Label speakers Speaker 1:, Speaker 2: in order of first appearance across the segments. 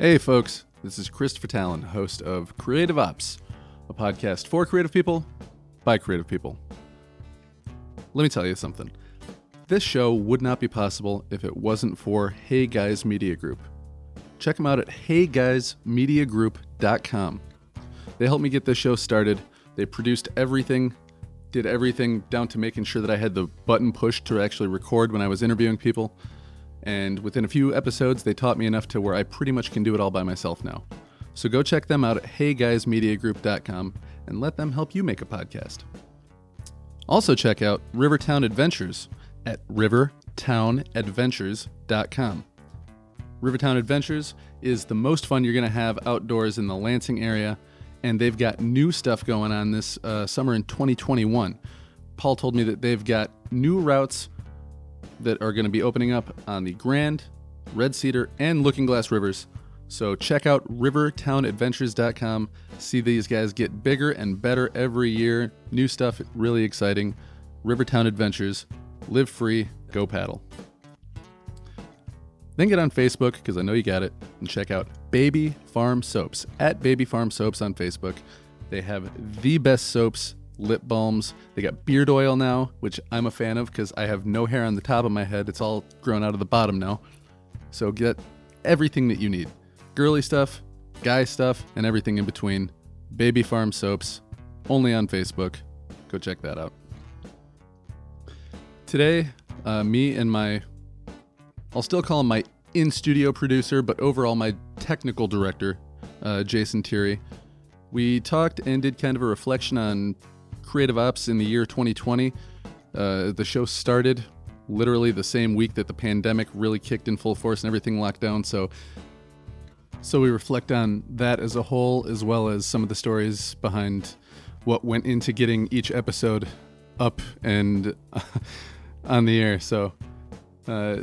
Speaker 1: Hey, folks, this is Christopher Talon, host of Creative Ops, a podcast for creative people by creative people. Let me tell you something. This show would not be possible if it wasn't for Hey Guys Media Group. Check them out at heyguysmediagroup.com. They helped me get this show started. They produced everything, did everything down to making sure that I had the button pushed to actually record when I was interviewing people. And within a few episodes, they taught me enough to where I pretty much can do it all by myself now. So go check them out at heyguysmediagroup.com and let them help you make a podcast. Also, check out Rivertown Adventures at rivertownadventures.com. Rivertown Adventures is the most fun you're going to have outdoors in the Lansing area, and they've got new stuff going on this uh, summer in 2021. Paul told me that they've got new routes that are going to be opening up on the Grand, Red Cedar, and Looking Glass Rivers. So check out rivertownadventures.com. See these guys get bigger and better every year. New stuff, really exciting. Rivertown Adventures. Live free, go paddle. Then get on Facebook, because I know you got it, and check out Baby Farm Soaps at Baby Farm Soaps on Facebook. They have the best soaps, lip balms. They got beard oil now, which I'm a fan of because I have no hair on the top of my head. It's all grown out of the bottom now. So get everything that you need girly stuff, guy stuff, and everything in between. Baby Farm Soaps, only on Facebook. Go check that out. Today, uh, me and my, I'll still call him my in studio producer, but overall my technical director, uh, Jason Thierry, we talked and did kind of a reflection on creative ops in the year 2020. Uh, the show started literally the same week that the pandemic really kicked in full force and everything locked down. So, so we reflect on that as a whole, as well as some of the stories behind what went into getting each episode up and on the air. So, uh,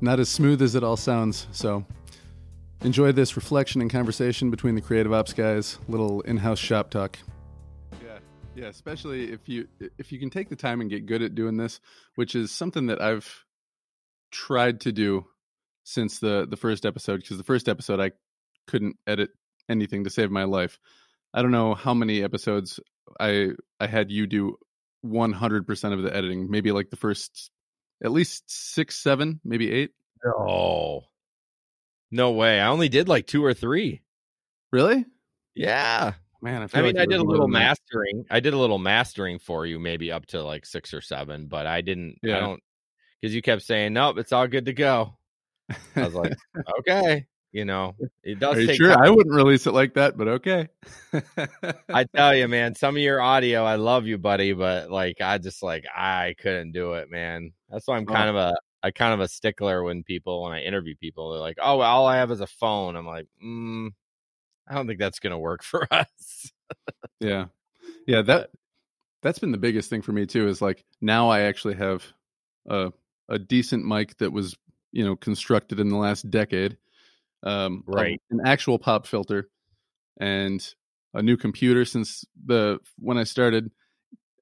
Speaker 1: not as smooth as it all sounds. So, enjoy this reflection and conversation between the creative ops guys. Little in-house shop talk. Yeah. Especially if you if you can take the time and get good at doing this, which is something that I've tried to do since the the first episode. Because the first episode I couldn't edit anything to save my life. I don't know how many episodes I I had you do 100% of the editing. Maybe like the first at least 6 7, maybe 8.
Speaker 2: No. No way. I only did like 2 or 3.
Speaker 1: Really?
Speaker 2: Yeah.
Speaker 1: Man, I,
Speaker 2: I mean,
Speaker 1: like
Speaker 2: I did a little mastering. I did a little mastering for you, maybe up to like 6 or 7, but I didn't
Speaker 1: Yeah.
Speaker 2: I don't cuz you kept saying, "Nope, it's all good to go." I was like, "Okay." You know, it does
Speaker 1: Are you
Speaker 2: take
Speaker 1: sure?
Speaker 2: time.
Speaker 1: I wouldn't release it like that, but okay.
Speaker 2: I tell you, man, some of your audio, I love you, buddy, but like I just like I couldn't do it, man. That's why I'm kind of a I kind of a stickler when people when I interview people, they're like, "Oh, well, all I have is a phone." I'm like, mm, I don't think that's gonna work for us.
Speaker 1: yeah, yeah. That that's been the biggest thing for me too. Is like now I actually have a a decent mic that was you know constructed in the last decade, um, a-
Speaker 2: Right.
Speaker 1: An actual pop filter, and a new computer since the when I started,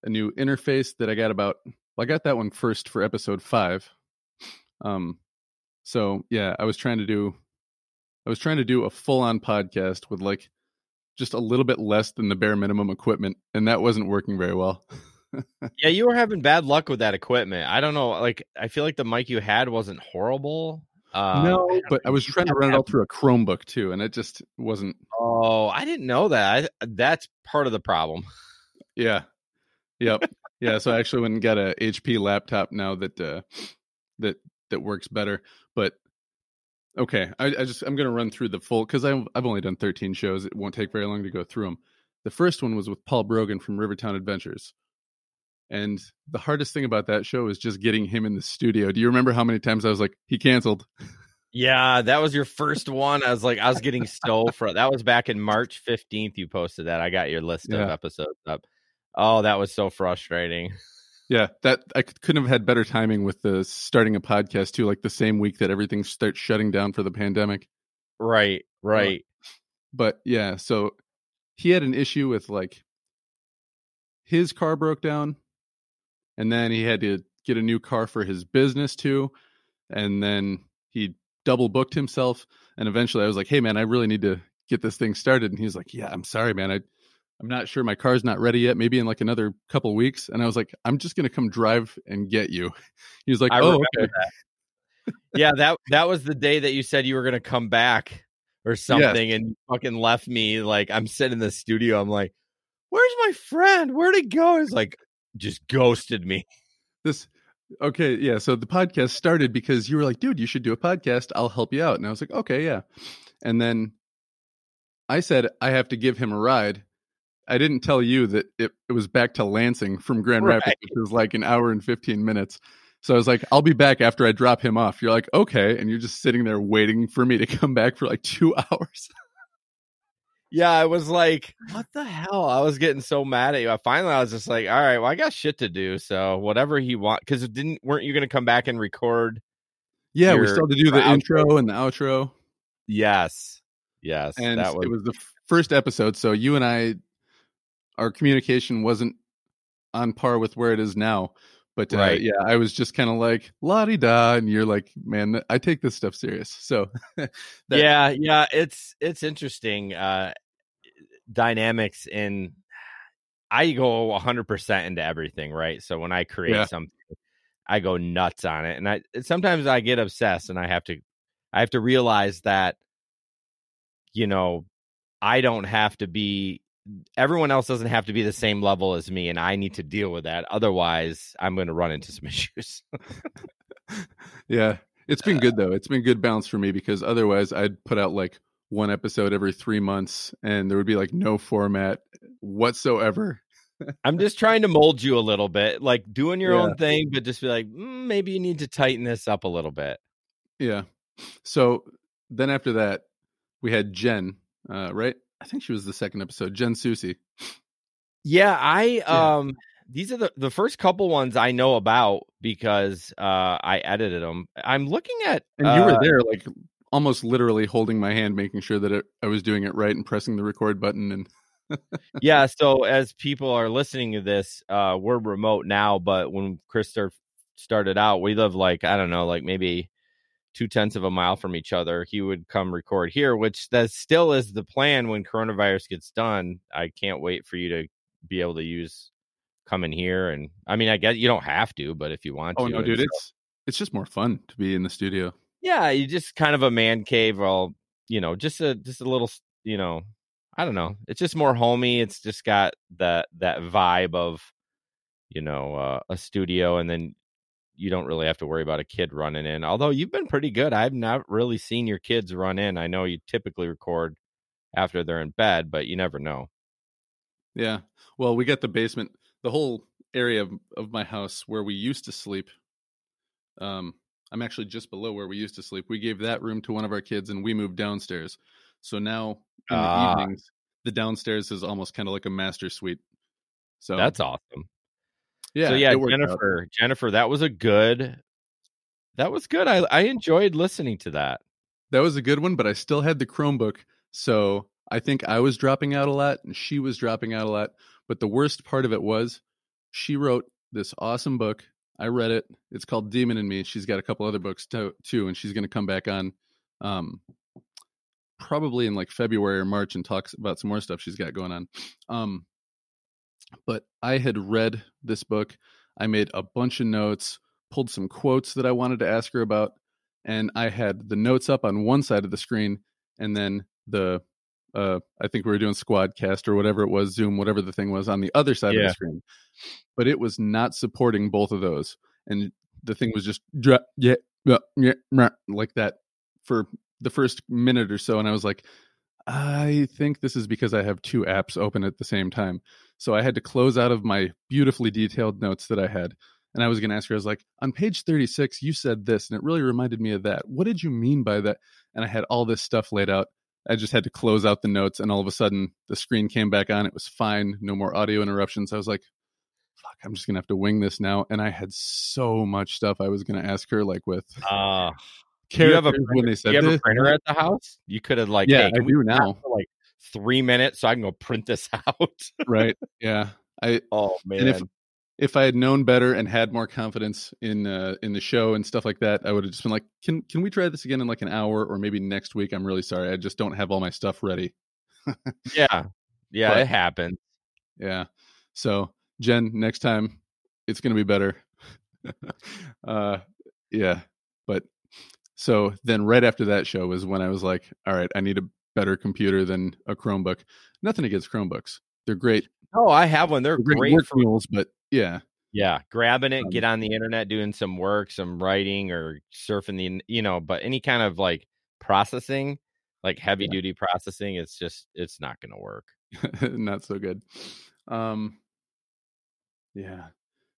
Speaker 1: a new interface that I got about. Well, I got that one first for episode five. Um, so yeah, I was trying to do, I was trying to do a full on podcast with like just a little bit less than the bare minimum equipment, and that wasn't working very well.
Speaker 2: yeah, you were having bad luck with that equipment. I don't know, like I feel like the mic you had wasn't horrible. Um,
Speaker 1: no, but I was trying to run it all through a Chromebook too, and it just wasn't.
Speaker 2: Oh, I didn't know that. I, that's part of the problem.
Speaker 1: Yeah, yep, yeah. So I actually went and got a HP laptop now that uh, that that works better. But okay, I, I just I'm gonna run through the full because I've I've only done 13 shows. It won't take very long to go through them. The first one was with Paul Brogan from Rivertown Adventures. And the hardest thing about that show is just getting him in the studio. Do you remember how many times I was like, he canceled?
Speaker 2: Yeah, that was your first one. I was like, I was getting so fr- that was back in March 15th. You posted that. I got your list of episodes up. Oh, that was so frustrating.
Speaker 1: Yeah, that I couldn't have had better timing with the starting a podcast too, like the same week that everything starts shutting down for the pandemic.
Speaker 2: Right, right.
Speaker 1: But yeah, so he had an issue with like his car broke down, and then he had to get a new car for his business too, and then he double booked himself. And eventually I was like, hey, man, I really need to get this thing started. And he's like, yeah, I'm sorry, man. I, I'm not sure my car's not ready yet. Maybe in like another couple weeks. And I was like, I'm just going to come drive and get you. He was like,
Speaker 2: I
Speaker 1: oh, okay.
Speaker 2: that. yeah, that that was the day that you said you were gonna come back or something, and fucking left me. Like I'm sitting in the studio. I'm like, "Where's my friend? Where'd he go?" He's like, just ghosted me.
Speaker 1: This, okay. Yeah. So the podcast started because you were like, dude, you should do a podcast. I'll help you out. And I was like, okay, yeah. And then I said, I have to give him a ride. I didn't tell you that it, it was back to Lansing from Grand
Speaker 2: Right.
Speaker 1: Rapids, which was like an hour and 15 minutes. So I was like, I'll be back after I drop him off. You're like, okay. And you're just sitting there waiting for me to come back for like two hours.
Speaker 2: Yeah, I was like, "What the hell?" I was getting so mad at you. I finally, I was just like, "All right, well, I got shit to do, so whatever he want." Because it didn't weren't you gonna come back and record?
Speaker 1: Yeah, we still had to do the intro and the outro.
Speaker 2: Yes, yes,
Speaker 1: and
Speaker 2: that was,
Speaker 1: it was the first episode so you and i our communication wasn't on par with where it is now but uh,
Speaker 2: Right.
Speaker 1: yeah i was just kind of like la-di-da and you're like man i take this stuff serious so that-
Speaker 2: yeah, yeah. It's it's interesting uh dynamics in. I go hundred percent into everything, right? So when I create
Speaker 1: Yeah.
Speaker 2: something, I go nuts on it, and I sometimes I get obsessed, and I have to, I have to realize that, you know, I don't have to be. Everyone else doesn't have to be the same level as me, and I need to deal with that. Otherwise, I'm going to run into some issues.
Speaker 1: yeah it's been good though it's been good balance for me because otherwise i'd put out like one episode every three months and there would be like no format whatsoever
Speaker 2: I'm just trying to mold you a little bit, like doing your
Speaker 1: Yeah.
Speaker 2: own thing, but just be like, mm, maybe you need to tighten this up a little bit.
Speaker 1: Yeah. So then after that, we had Jen, uh, right? I think she was the second episode. Jen Susie.
Speaker 2: Yeah, I
Speaker 1: Yeah.
Speaker 2: um these are the the first couple ones I know about because uh I edited them. I'm looking at
Speaker 1: And you were
Speaker 2: uh,
Speaker 1: there, like almost literally holding my hand, making sure that it, I was doing it right and pressing the record button. And
Speaker 2: yeah, so as people are listening to this, uh we're remote now, but when Chris started out, we live like I don't know, like maybe two tenths of a mile from each other. He would come record here, which that still is the plan when coronavirus gets done. I can't wait for you to be able to use come in here and I mean I guess you don't have to, but if you want
Speaker 1: oh
Speaker 2: to.
Speaker 1: no, dude,
Speaker 2: so-
Speaker 1: it's it's just more fun to be in the studio.
Speaker 2: yeah you just kind of a man cave Well, you know just a just a little you know i don't know it's just more homey it's just got that that vibe of you know uh, a studio and then you don't really have to worry about a kid running in although you've been pretty good i've not really seen your kids run in i know you typically record after they're in bed but you never know
Speaker 1: Yeah. Well, we got the basement, the whole area of, of my house where we used to sleep. Um, I'm actually just below where we used to sleep. We gave that room to one of our kids and we moved downstairs. So now in the
Speaker 2: Ah.
Speaker 1: evenings, the downstairs is almost kind of like a master suite. So
Speaker 2: that's awesome
Speaker 1: yeah,
Speaker 2: so yeah
Speaker 1: worked out.
Speaker 2: jennifer jennifer that was a good that was good i i enjoyed listening to that
Speaker 1: That was a good one, but I still had the Chromebook. So I think I was dropping out a lot and she was dropping out a lot. But the worst part of it was she wrote this awesome book. I read it. It's called Demon in Me. She's got a couple other books to, too, and she's going to come back on um, probably in like February or March and talks about some more stuff she's got going on. Um, but I had read this book. I made a bunch of notes, pulled some quotes that I wanted to ask her about and I had the notes up on one side of the screen, and then the uh, I think we were doing Squadcast or whatever it was, Zoom, whatever the thing was, on the other side of the screen. But it was not supporting both of those, and the thing was just yeah, yeah, yeah, like that for the first minute or so, and I was like. I think this is because I have two apps open at the same time. So I had to close out of my beautifully detailed notes that I had and I was going to ask her, I was like, on page 36, you said this, and it really reminded me of that. What did you mean by that? And I had all this stuff laid out. I just had to close out the notes, and all of a sudden, the screen came back on. It was fine, no more audio interruptions. I was like, fuck, I'm just going to have to wing this now. And I had so much stuff I was going to ask her, like with
Speaker 2: uh Do you have a printer,
Speaker 1: when they said
Speaker 2: you have a printer at the house? You could have like,
Speaker 1: Yeah,
Speaker 2: hey,
Speaker 1: I do now.
Speaker 2: for like three minutes so I can go print this out.
Speaker 1: right? Yeah. I
Speaker 2: oh
Speaker 1: And if-
Speaker 2: man,
Speaker 1: if I had known better and had more confidence in uh, in the show and stuff like that, I would have just been like, "Can can we try this again in like an hour or maybe next week?" I'm really sorry, I just don't have all my stuff ready.
Speaker 2: yeah, yeah,
Speaker 1: But-
Speaker 2: it happened.
Speaker 1: Yeah. So Jen, next time it's gonna be better. uh, yeah. But so then right after that show was when I was like, "All right, I need a better computer than a Chromebook." Nothing against Chromebooks; they're great.
Speaker 2: Oh, I have one. They're
Speaker 1: They're great,
Speaker 2: great for
Speaker 1: mules, but yeah,
Speaker 2: yeah, grabbing it,
Speaker 1: Um,
Speaker 2: get on the internet, doing some work, some writing, or surfing the you know. But any kind of like processing, like heavy
Speaker 1: Yeah.
Speaker 2: duty processing, it's just it's not going to work.
Speaker 1: not so good. Um, yeah.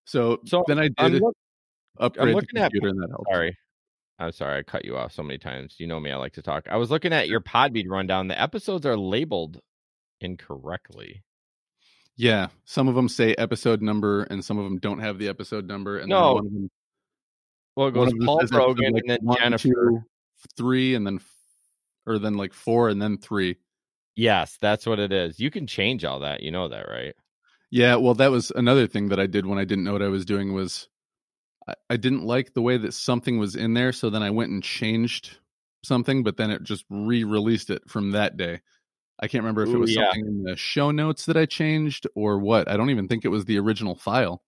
Speaker 1: So,
Speaker 2: So,
Speaker 1: then I
Speaker 2: I'm,
Speaker 1: did
Speaker 2: look-
Speaker 1: upgrade the
Speaker 2: looking at-
Speaker 1: computer, and that helped.
Speaker 2: sorry. I'm sorry, I cut you off so many times. You know me, I like to talk. I was looking at your Podbean rundown. The episodes are labeled incorrectly.
Speaker 1: Yeah, some of them say episode number, and some of them don't have the episode number. And then
Speaker 2: No,
Speaker 1: one of them,
Speaker 2: Well, it goes Paul
Speaker 1: says
Speaker 2: Brogan
Speaker 1: like,
Speaker 2: and then
Speaker 1: one,
Speaker 2: Jennifer.
Speaker 1: two, three, and then or then like four, and then three.
Speaker 2: Yes, that's what it is. You can change all that. You know that, right?
Speaker 1: Yeah, well, that was another thing that I did when I didn't know what I was doing was I, I didn't like the way that something was in there, so then I went and changed something, but then it just re-released it from that day. I can't remember if it was
Speaker 2: yeah.
Speaker 1: something in the show notes that I changed or what. I don't even think it was the original file.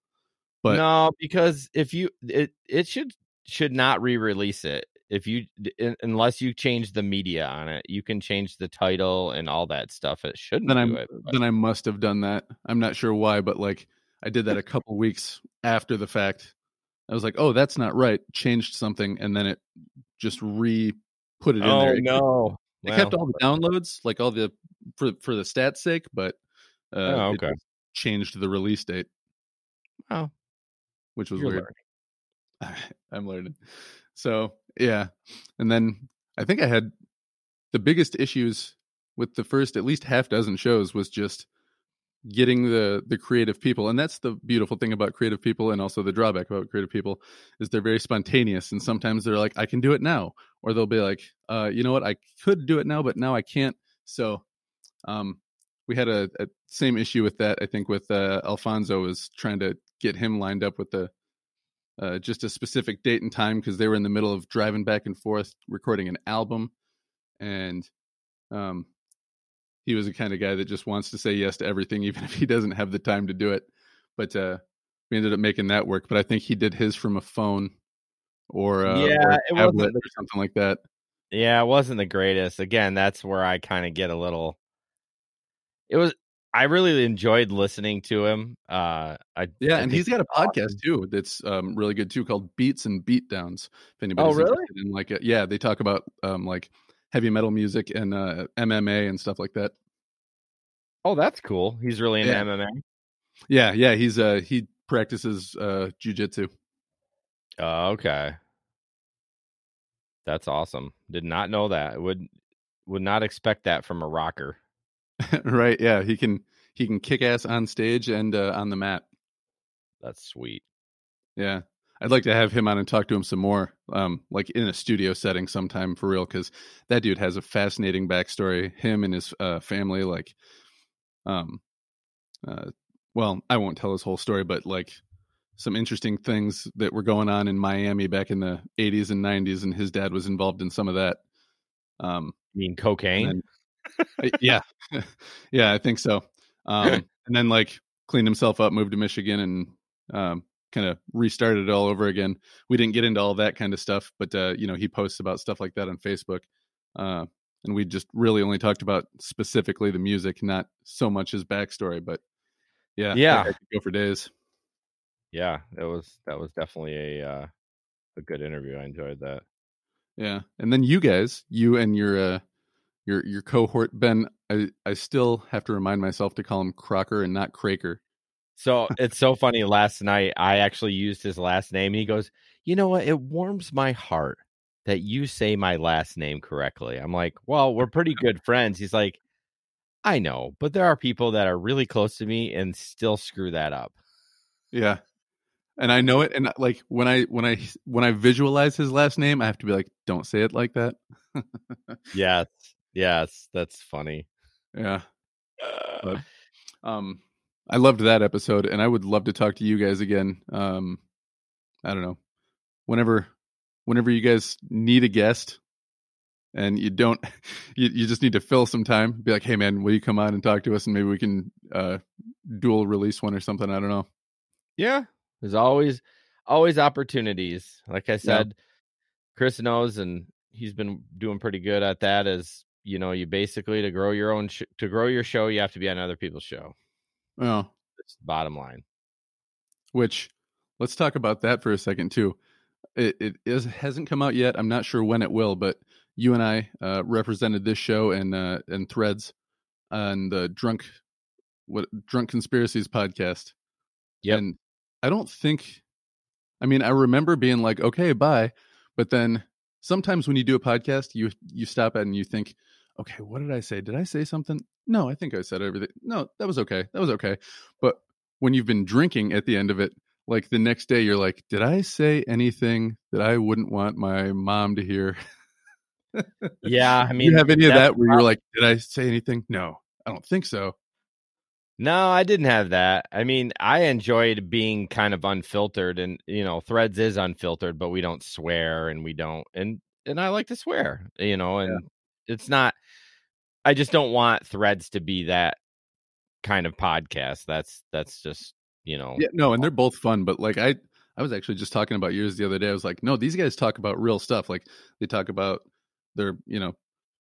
Speaker 1: But
Speaker 2: no, because if you it it should should not re-release it. If you un- unless you change the media on it, you can change the title and all that stuff. It shouldn't
Speaker 1: then
Speaker 2: do
Speaker 1: I then I must have done that. I'm not sure why, but like I did that a couple weeks after the fact. I was like, "Oh, that's not right." Changed something, and then it just re put it in
Speaker 2: oh
Speaker 1: there. It
Speaker 2: no!
Speaker 1: It kept all the downloads, like all the for for the stats sake, but uh,
Speaker 2: Oh, okay.
Speaker 1: changed the release date,
Speaker 2: Oh,
Speaker 1: which was
Speaker 2: you're
Speaker 1: weird.
Speaker 2: learning.
Speaker 1: I'm learning. So yeah, and then I think I had the biggest issues with the first at least half dozen shows was just getting the the creative people and that's the beautiful thing about creative people and also the drawback about creative people is they're very spontaneous and sometimes they're like i can do it now or they'll be like uh you know what? I could do it now but now i can't. So um we had a, a same issue with that i think with uh alfonso was trying to get him lined up with the uh, just a specific date and time because they were in the middle of driving back and forth recording an album and um he was the kind of guy that just wants to say yes to everything even if he doesn't have the time to do it but uh we ended up making that work but i think he did his from a phone or uh,
Speaker 2: Yeah,
Speaker 1: or a tablet
Speaker 2: the-
Speaker 1: or something like that
Speaker 2: Yeah, it wasn't the greatest. Again, that's where I kind of get a little. It was. I really enjoyed listening to him. Uh, I
Speaker 1: yeah
Speaker 2: I
Speaker 1: and he's got a
Speaker 2: awesome.
Speaker 1: podcast too that's um really good too called beats and beatdowns if anybody's
Speaker 2: Oh, really?
Speaker 1: interested in like it. yeah they talk about um like heavy metal music and uh mma and stuff like that
Speaker 2: Oh, that's cool. He's really into
Speaker 1: Yeah.
Speaker 2: MMA.
Speaker 1: Yeah, yeah, he's uh he practices uh jujitsu.
Speaker 2: Oh, okay. That's awesome. Did not know that. Would would not expect that from a rocker.
Speaker 1: right, yeah, he can he can kick ass on stage and uh, on the mat.
Speaker 2: That's sweet.
Speaker 1: Yeah. I'd like to have him on and talk to him some more, um, like in a studio setting sometime for real, because that dude has a fascinating backstory. Him and his uh, family, like, um, uh, well, I won't tell his whole story, but like some interesting things that were going on in Miami back in the 80s and 90s, and his dad was involved in some of that. Um,
Speaker 2: You mean cocaine?
Speaker 1: then- yeah, yeah, I think so. Um, and then like cleaned himself up, moved to Michigan, and um, kind of restarted it all over again. We didn't get into all that kind of stuff, but uh, you know, he posts about stuff like that on Facebook. Uh, and we just really only talked about specifically the music, not so much his backstory. But yeah,
Speaker 2: Yeah.
Speaker 1: I could go for days.
Speaker 2: yeah, that was that was definitely a uh, a good interview. I enjoyed that.
Speaker 1: Yeah, and then you guys, you and your uh, your your cohort Ben, I I still have to remind myself to call him Crocker and not Craker.
Speaker 2: So it's so funny. Last night, I actually used his last name, and he goes, "You know what? It warms my heart that you say my last name correctly." I'm like, "Well, we're pretty good friends." He's like, "I know, but there are people that are really close to me and still screw that up."
Speaker 1: Yeah. And I know it and like when I when I when I visualize his last name, I have to be like, don't say it like that.
Speaker 2: Yes, yes, that's funny.
Speaker 1: Yeah. But um I loved that episode, and I would love to talk to you guys again. Um, I don't know, whenever, whenever you guys need a guest, and you don't, you, you just need to fill some time. Be like, hey man, will you come on and talk to us, and maybe we can uh, dual release one or something. I don't know.
Speaker 2: Yeah, there's always always opportunities. Like I said, Chris knows, and he's been doing pretty good at that. Is you know, you basically to grow your own sh- to grow your show, you have to be on other people's show.
Speaker 1: Oh,
Speaker 2: It's the bottom line.
Speaker 1: which let's talk about that for a second too. It it is hasn't come out yet. I'm not sure when it will, but you and I uh, represented this show and uh, and Threads on the drunk what drunk conspiracies podcast.
Speaker 2: Yeah,
Speaker 1: And I don't think. I mean, I remember being like, okay, bye, but then sometimes when you do a podcast, you you stop and you think, okay, what did I say? Did I say something? No, I think I said everything. No, that was okay. That was okay. But when you've been drinking at the end of it, like the next day, you're like, did I say anything that I wouldn't want my mom to hear?
Speaker 2: Yeah, I mean,
Speaker 1: you have any of that where you're like, did I say anything? No, I don't think so.
Speaker 2: No, I didn't have that. I mean, I enjoyed being kind of unfiltered and you know, Threads is unfiltered, but we don't swear and we don't and and I like to swear, you know, and it's not I just don't want Threads to be that kind of podcast. That's that's just, you know.
Speaker 1: Yeah, no, and they're both fun, but like I I was actually just talking about yours the other day. I was like, no, these guys talk about real stuff. Like they talk about their, you know,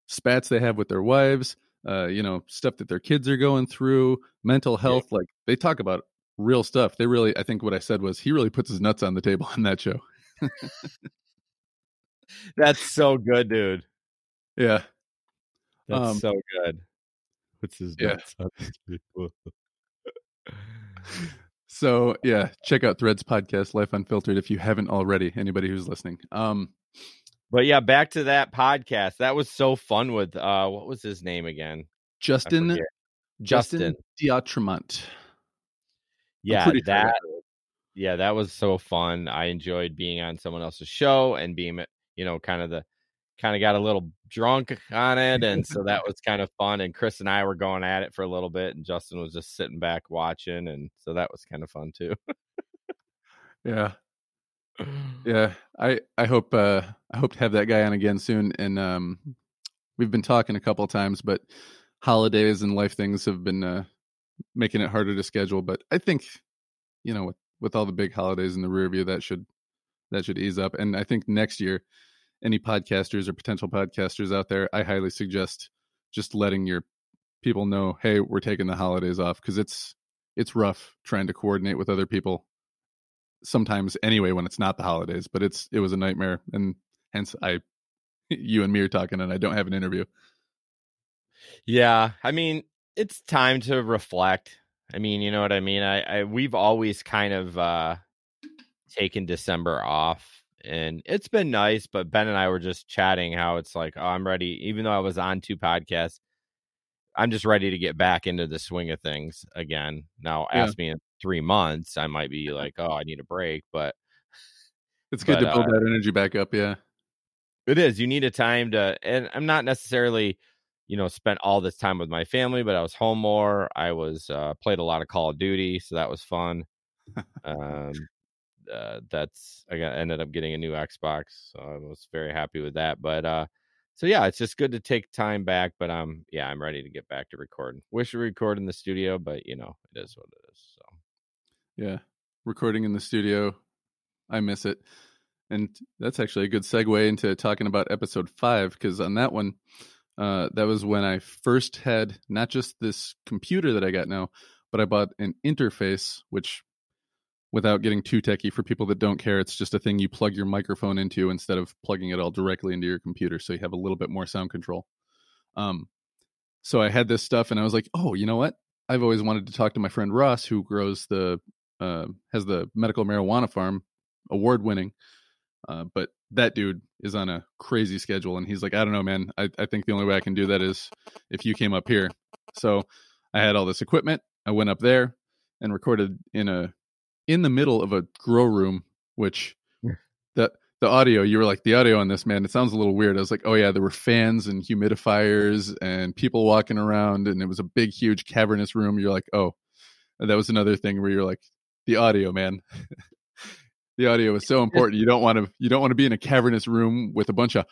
Speaker 1: spats they have with their wives, uh, you know, stuff that their kids are going through, mental health. Like they talk about real stuff. They really I think what I said was he really puts his nuts on the table on that show.
Speaker 2: That's so good, dude.
Speaker 1: Yeah.
Speaker 2: That's
Speaker 1: Um,
Speaker 2: so good. What's his
Speaker 1: yeah.
Speaker 2: nuts on the table?
Speaker 1: So yeah, check out Threads podcast, Life Unfiltered, if you haven't already. Anybody who's listening. Um,
Speaker 2: But yeah, back to that podcast. That was so fun with uh what was his name again?
Speaker 1: Justin. Justin
Speaker 2: Justin.
Speaker 1: Diatremont.
Speaker 2: Yeah,
Speaker 1: sure
Speaker 2: that
Speaker 1: right.
Speaker 2: yeah, that was so fun. I enjoyed being on someone else's show and being, you know, kind of the kind of got a little drunk on it, and so that was kind of fun. And Chris and I were going at it for a little bit, and Justin was just sitting back watching, and so that was kind of fun too.
Speaker 1: Yeah, yeah. I I hope uh I hope to have that guy on again soon. And um, we've been talking a couple times, but holidays and life things have been uh making it harder to schedule. But I think you know with with all the big holidays in the rear view, that should that should ease up. And I think next year, any podcasters or potential podcasters out there, I highly suggest just letting your people know, hey, we're taking the holidays off because it's it's rough trying to coordinate with other people sometimes anyway when it's not the holidays but it's it was a nightmare and hence i you and me are talking and i don't have an interview
Speaker 2: Yeah, I mean, it's time to reflect. I mean, you know what I mean? I, I we've always kind of uh taken December off and it's been nice, but Ben and I were just chatting how it's like, oh, I'm ready even though I was on two podcasts, I'm just ready to get back into the swing of things again. Now,
Speaker 1: Yeah.
Speaker 2: ask me in 3 months, I might be like, oh, I need a break, but
Speaker 1: it's good
Speaker 2: But,
Speaker 1: to build
Speaker 2: uh,
Speaker 1: that energy back up yeah
Speaker 2: It is. You need a time to, and I'm not necessarily, you know, spent all this time with my family, but I was home more. I was uh, played a lot of Call of Duty, so that was fun. um, uh, that's I got ended up getting a new Xbox, so I was very happy with that. But uh, so yeah, it's just good to take time back. But um, yeah, I'm ready to get back to recording. Wish we record in the studio, but you know, it is what it is. So
Speaker 1: yeah recording in the studio i miss it and that's actually a good segue into talking about episode five because on that one uh that was when i first had not just this computer that i got now but i bought an interface which without getting too techy for people that don't care it's just a thing you plug your microphone into instead of plugging it all directly into your computer so you have a little bit more sound control. Um so i had this stuff and i was like oh you know what? I've always wanted to talk to my friend ross who grows the uh, has the medical marijuana farm award winning uh, but that dude is on a crazy schedule and he's like i don't know man. I, I think the only way i can do that is if you came up here. So i had all this equipment i went up there and recorded in a in the middle of a grow room which the the audio you were like the audio on this man it sounds a little weird i was like oh yeah there were fans and humidifiers and people walking around and it was a big huge cavernous room you're like oh that was another thing where you're like, the audio, man. the audio is so important. You don't want to you don't want to be in a cavernous room with a bunch of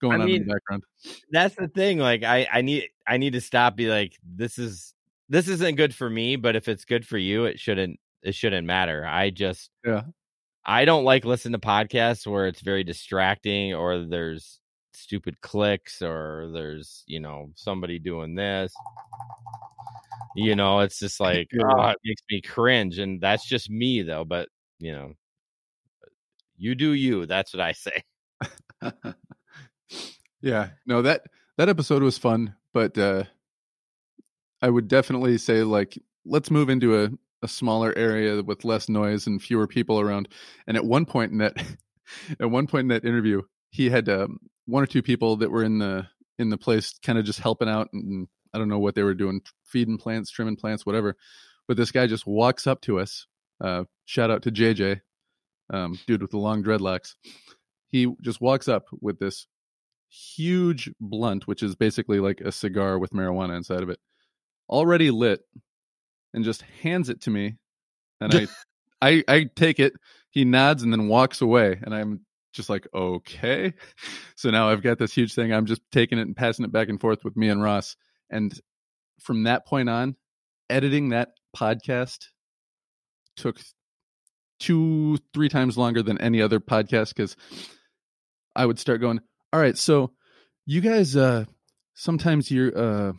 Speaker 1: going
Speaker 2: I
Speaker 1: on in the background.
Speaker 2: That's the thing. Like I, I need I need to stop. Be like, this is this isn't good for me. But if it's good for you, it shouldn't it shouldn't matter. I just
Speaker 1: Yeah.
Speaker 2: I don't like listening to podcasts where it's very distracting or there's stupid clicks or there's you know somebody doing this. You know, it's just like
Speaker 1: Yeah.
Speaker 2: oh, it makes me cringe, and that's just me though. But you know, you do you. That's what I say.
Speaker 1: yeah. No, that that episode was fun, but uh I would definitely say like let's move into a a smaller area with less noise and fewer people around. And at one point in that at one point in that interview, he had um, one or two people that were in the in the place kind of just helping out and I don't know what they were doing, feeding plants, trimming plants, whatever. But this guy just walks up to us. Uh, shout out to JJ, um, dude with the long dreadlocks. He just walks up with this huge blunt, which is basically like a cigar with marijuana inside of it, already lit, and just hands it to me. And I, I, I take it. He nods and then walks away, and I'm just like, okay. So now I've got this huge thing. I'm just taking it and passing it back and forth with me and Ross. And from that point on, editing that podcast took two, three times longer than any other podcast because I would start going, all right, so you guys, uh, sometimes you're, uh,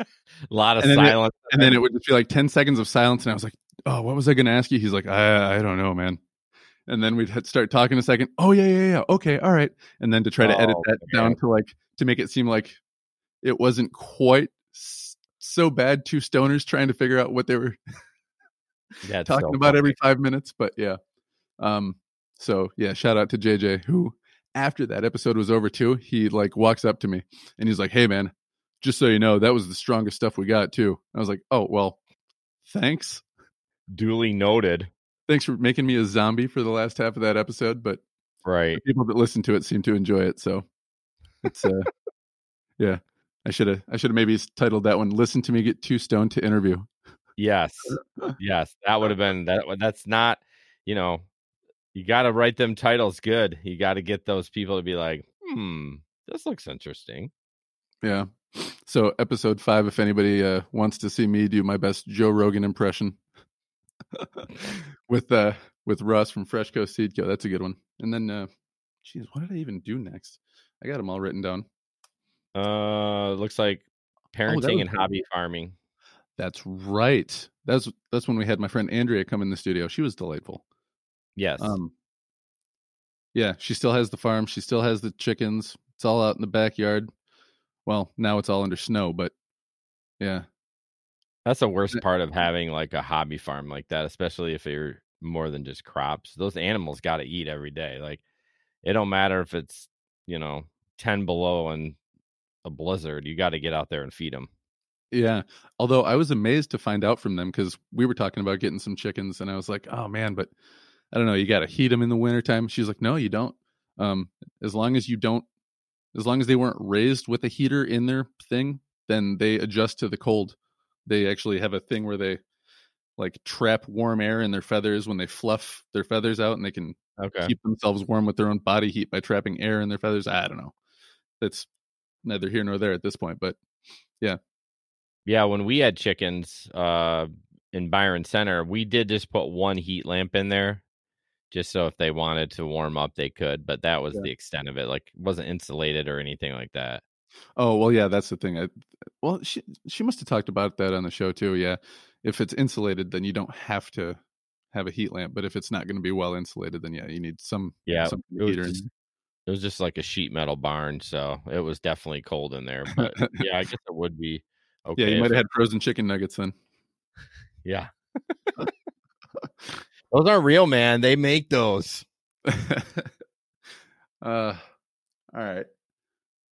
Speaker 2: A lot of
Speaker 1: And then it-
Speaker 2: silence.
Speaker 1: and then it would just be like 10 seconds of silence. And I was like, oh, what was I going to ask you? He's like, I, I don't know, man. And then we'd start talking a second. Oh, yeah, yeah, yeah. Okay. All right. And then to try to edit
Speaker 2: Oh,
Speaker 1: that
Speaker 2: man.
Speaker 1: down to like, to make it seem like it wasn't quite so bad. Two stoners trying to figure out what they were talking
Speaker 2: so
Speaker 1: about
Speaker 2: funny.
Speaker 1: every five minutes. But yeah. Um, so yeah, shout out to JJ who after that episode was over too, he like walks up to me and he's like, Hey man, just so you know, that was the strongest stuff we got too. I was like, Oh, well, thanks.
Speaker 2: duly noted.
Speaker 1: Thanks for making me a zombie for the last half of that episode, but
Speaker 2: Right.
Speaker 1: people that listen to it seem to enjoy it. So it's uh yeah. I should have I should have maybe titled that one Listen to Me Get Too Stoned to Interview.
Speaker 2: Yes. yes. That would have been that. That's not. You know, you got to write them titles good. You got to get those people to be like, hmm, this looks interesting.
Speaker 1: Yeah. So episode five, if anybody uh, wants to see me do my best Joe Rogan impression with uh with Russ from Fresh Coast Seed Co. That's a good one. And then uh geez, what did I even do next? I got them all written down.
Speaker 2: Uh, looks like
Speaker 1: Oh,
Speaker 2: parenting
Speaker 1: was
Speaker 2: and hobby farming.
Speaker 1: That's right. That's that's when we had my friend Andrea come in the studio. She was delightful.
Speaker 2: Yes.
Speaker 1: Um yeah, she still has the farm, she still has the chickens. It's all out in the backyard. Well, now it's all under snow, but yeah.
Speaker 2: That's the worst part of having like a hobby farm like that, especially if you're more than just crops. Those animals got to eat every day. Like it don't matter if it's, you know, 10 below and a blizzard, you got to get out there and feed them.
Speaker 1: Yeah. Although I was amazed to find out from them because we were talking about getting some chickens and I was like, oh man, but I don't know, you got to heat them in the wintertime. She's like, no, you don't. Um, as long as you don't, as long as they weren't raised with a heater in their thing, then they adjust to the cold. They actually have a thing where they like trap warm air in their feathers when they fluff their feathers out and they can
Speaker 2: Okay.
Speaker 1: keep themselves warm with their own body heat by trapping air in their feathers. I don't know. That's neither here nor there at this point, but
Speaker 2: Yeah, Yeah, when we had chickens uh in Byron Center, we did just put one heat lamp in there just so if they wanted to warm up they could, but that was
Speaker 1: Yeah.
Speaker 2: the extent of it. Like it wasn't insulated or anything like that.
Speaker 1: Oh well, yeah, that's the thing. I, well, she she must have talked about that on the show too. Yeah, if it's insulated, then you don't have to have a heat lamp. But if it's not going to be well insulated, then yeah, you need some
Speaker 2: Yeah,
Speaker 1: some
Speaker 2: it was
Speaker 1: heater.
Speaker 2: just- It was just like a sheet metal barn, so it was definitely cold in there. But yeah, I guess it would be okay.
Speaker 1: yeah, you might have had frozen chicken nuggets then.
Speaker 2: yeah. those aren't real, man. They make those.
Speaker 1: uh, all right.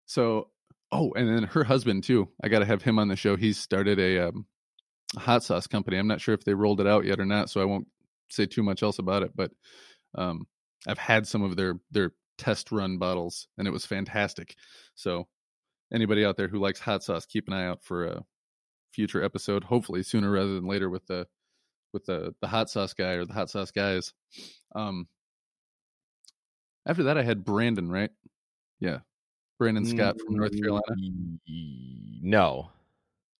Speaker 1: So, oh, and then her husband too. I got to have him on the show. He's started a, um, hot sauce company. I'm not sure if they rolled it out yet or not, so I won't say too much else about it. But um, I've had some of their their test run bottles, and it was fantastic. So anybody out there who likes hot sauce, keep an eye out for a future episode. Hopefully sooner rather than later with the with the the hot sauce guy or the hot sauce guys. Um, after that, I had Brandon. Right? Yeah, Brandon Scott from North Carolina.
Speaker 2: Mm, No,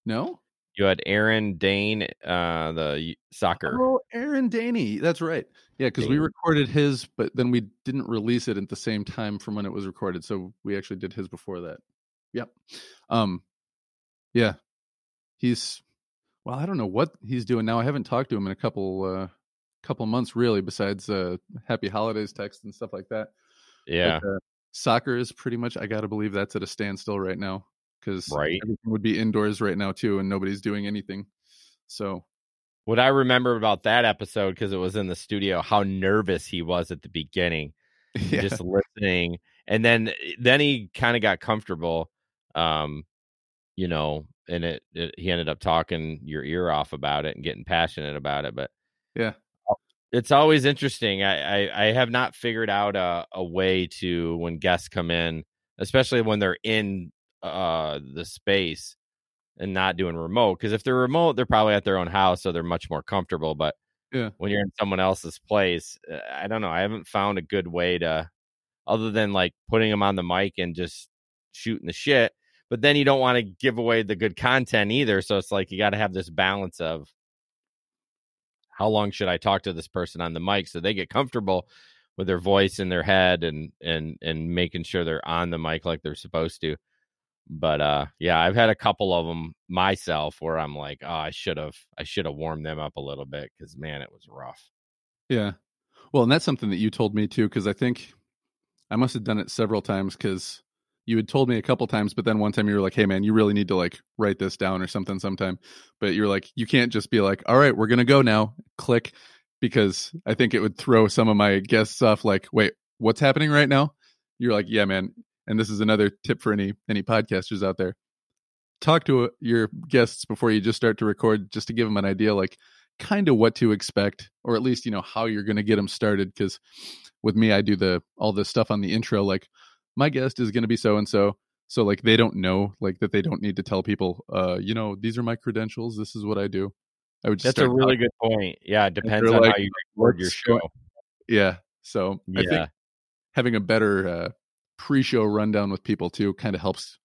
Speaker 1: No.
Speaker 2: you had Aaron Dane, uh, the soccer.
Speaker 1: Oh, Aaron Daney. That's right. Yeah, because we recorded his, but then we didn't release it at the same time from when it was recorded. So we actually did his before that. Yep. Um, yeah. He's well, I don't know what he's doing now. I haven't talked to him in a couple uh couple months really, besides uh happy holidays text and stuff like that.
Speaker 2: Yeah,
Speaker 1: But, uh, soccer is pretty much I gotta believe that's at a standstill right now. Because
Speaker 2: Right.
Speaker 1: everything would be indoors right now too, and nobody's doing anything. So
Speaker 2: what I remember about that episode because it was in the studio, how nervous he was at the beginning.
Speaker 1: yeah.
Speaker 2: just listening and then then he kind of got comfortable um you know and it, it he ended up talking your ear off about it and getting passionate about it but
Speaker 1: Yeah.
Speaker 2: it's always interesting i i, I have not figured out a, a way to when guests come in especially when they're in uh the space and not doing remote because if they're remote they're probably at their own house so they're much more comfortable but
Speaker 1: Yeah.
Speaker 2: when you're in someone else's place uh, i don't know i haven't found a good way to other than like putting them on the mic and just shooting the shit but then you don't want to give away the good content either so it's like you got to have this balance of how long should i talk to this person on the mic? so they get comfortable with their voice in their head and and and making sure they're on the mic like they're supposed to. But uh yeah i've had a couple of them myself where i'm like oh i should have i should have warmed them up a little bit because man it was rough.
Speaker 1: Yeah. Well, and that's something that you told me too, because I think I must have done it several times because you had told me a couple times, but then one time you were like, hey, man, you really need to like write this down or something sometime. But you're like, you can't just be like, all right, we're to go now, click, because I think it would throw some of my guests off like, wait, what's happening right now? You're like, yeah, man. And this is another tip for any any podcasters out there. Talk to uh, your guests before you just start to record, just to give them an idea, like kind of what to expect or at least you know how you're to get them started because with me i do the all this stuff on the intro like my guest is going to be so and so so like they don't know like that they don't need to tell people uh you know these are my credentials this is what i do. I would just
Speaker 2: that's a really good point yeah it depends on
Speaker 1: like,
Speaker 2: how you record your show.
Speaker 1: Yeah so i
Speaker 2: yeah.
Speaker 1: think having a better uh pre-show rundown with people too kind of helps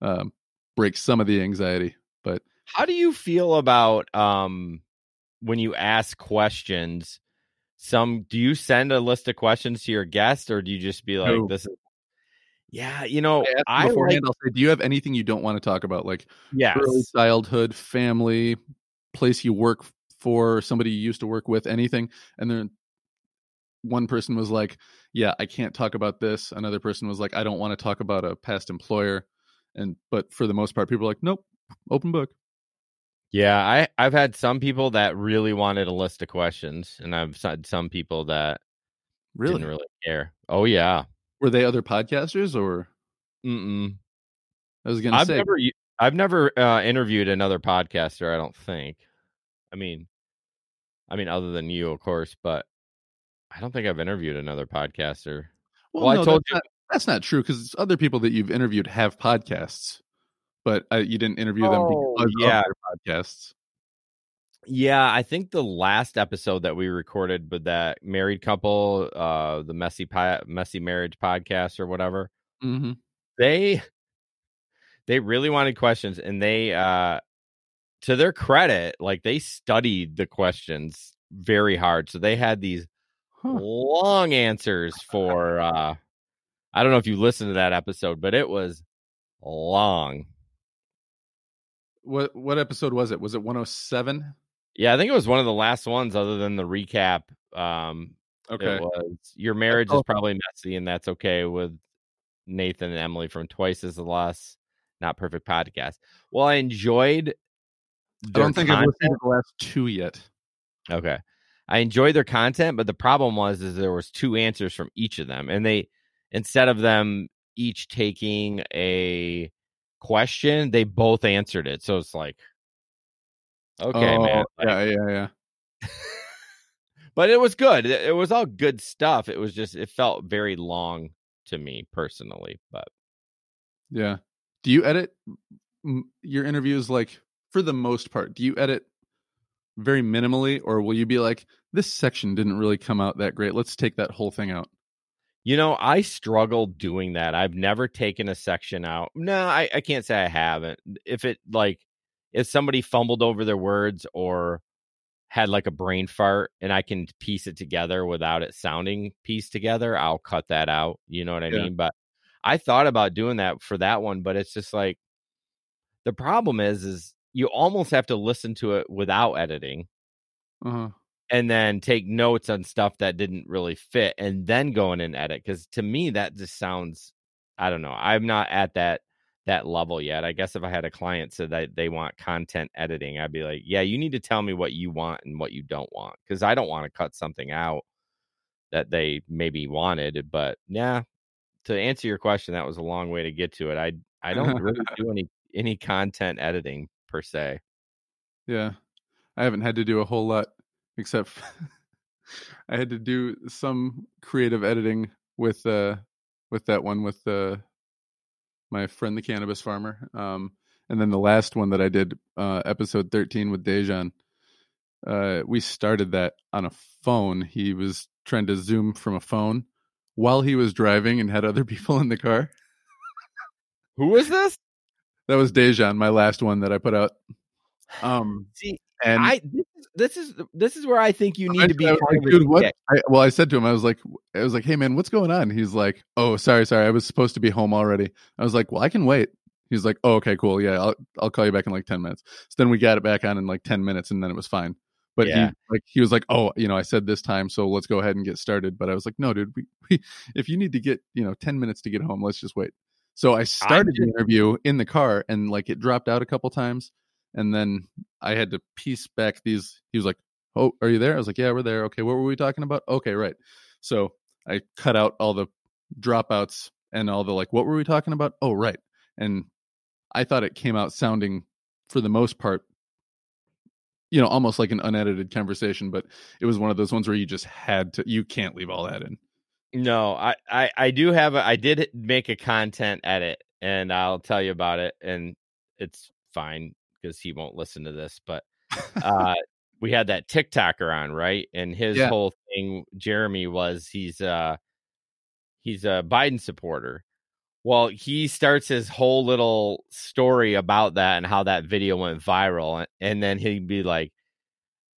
Speaker 1: um break some of the anxiety but
Speaker 2: how do you feel about um when you ask questions some do you send a list of questions to your guest or do you just be like
Speaker 1: No.
Speaker 2: this is yeah you know
Speaker 1: I ask them
Speaker 2: i like,
Speaker 1: beforehand i'll say do you have anything you don't want to talk about like
Speaker 2: yes
Speaker 1: early childhood, family, place you work for, somebody you used to work with, anything. And then one person was like, "Yeah, I can't talk about this." Another person was like, "I don't want to talk about a past employer." And but for the most part, people are like, "Nope, open book."
Speaker 2: yeah i i've had some people that really wanted a list of questions and i've had some people that
Speaker 1: Really?
Speaker 2: didn't really care oh yeah
Speaker 1: Were they other podcasters or?
Speaker 2: Mm-mm.
Speaker 1: I was gonna
Speaker 2: I've
Speaker 1: say,
Speaker 2: never I've never uh, interviewed another podcaster. I don't think. I mean, I mean, other than you, of course, but I don't think I've interviewed another podcaster.
Speaker 1: well,
Speaker 2: well, I told
Speaker 1: that's not, that's not true because other people that you've interviewed have podcasts, but uh, you didn't interview them
Speaker 2: Oh,
Speaker 1: because
Speaker 2: yeah.
Speaker 1: of their podcasts.
Speaker 2: Yeah, I think the last episode that we recorded with that married couple, uh, the messy pi- messy marriage podcast or whatever,
Speaker 1: Mm-hmm.
Speaker 2: they they really wanted questions, and they, uh, to their credit, like they studied the questions very hard. So they had these
Speaker 1: Huh.
Speaker 2: long answers for uh I don't know if you listened to that episode, but it was long.
Speaker 1: What what episode was it? Was it 107?
Speaker 2: Yeah, I think it was one of the last ones other than the recap. Um
Speaker 1: Okay.
Speaker 2: your marriage
Speaker 1: Oh.
Speaker 2: is probably messy and that's okay with Nathan and Emily from Twice as the Loss Not Perfect podcast. Well, I enjoyed
Speaker 1: I don't think I've
Speaker 2: content.
Speaker 1: listened to the last two yet.
Speaker 2: Okay. I enjoyed their content, but the problem was is there was two answers from each of them. And they instead of them each taking a question, they both answered it. So it's like okay,
Speaker 1: Oh,
Speaker 2: man. Like,
Speaker 1: yeah, yeah, yeah.
Speaker 2: but it was good. It, it was all good stuff. It was just it felt very long to me personally, but
Speaker 1: Yeah. do you edit your interviews like for the most part? Do you edit very minimally, or will you be like, this section didn't really come out that great? Let's take that whole thing out.
Speaker 2: You know, I struggle doing that. I've never taken a section out. No, I, I can't say I haven't. If it like if somebody fumbled over their words or had like a brain fart and I can piece it together without it sounding pieced together, I'll cut that out. You know what I yeah. mean? But I thought about doing that for that one, but it's just like the problem is is you almost have to listen to it without editing. Uh-huh. And then take notes on stuff that didn't really fit and then go in and edit. Cause to me, that just sounds, I don't know. I'm not at that that level yet. I guess if I had a client said that they want content editing, I'd be like, yeah, you need to tell me what you want and what you don't want because I don't want to cut something out that they maybe wanted. But yeah, to answer your question, that was a long way to get to it. I I don't really do any any content editing per se.
Speaker 1: Yeah, I haven't had to do a whole lot except I had to do some creative editing with uh with that one with the uh, my friend the cannabis farmer. Um, and then the last one that I did, uh, episode 13 with Dejan, uh, we started that on a phone. He was trying to zoom from a phone while he was driving and had other people in the car.
Speaker 2: Who was this?
Speaker 1: That was Dejan, my last one that I put out. Um,
Speaker 2: See, and I this is this is this is where I think you need to be. Like,
Speaker 1: what? I, well, I said to him, I was like, I was like, hey man, what's going on? He's like, oh, sorry, sorry, I was supposed to be home already. I was like, well, I can wait. He's like, oh, okay, cool, yeah, I'll I'll call you back in like ten minutes. So then we got it back on in like ten minutes, and then it was fine. But yeah. he like he was like, oh, you know, I said this time, so let's go ahead and get started. But I was like, no, dude, we, we if you need to get you know ten minutes to get home, let's just wait. So I started I the interview in the car, and like it dropped out a couple times and then I had to piece back these. He was like, "Oh, are you there?" I was like, "Yeah, we're there." Okay, what were we talking about? Okay, right. So I cut out all the dropouts and all the like. What were we talking about? Oh, right. And I thought it came out sounding, for the most part, you know, almost like an unedited conversation. But it was one of those ones where you just had to. You can't leave all that in.
Speaker 2: No, I I, I do have a. I did make a content edit, and I'll tell you about it. And it's fine because he won't listen to this, but uh, we had that TikToker on, right? And his yeah. whole thing, Jeremy, was he's uh he's a Biden supporter. Well, he starts his whole little story about that and how that video went viral, and then he'd be like,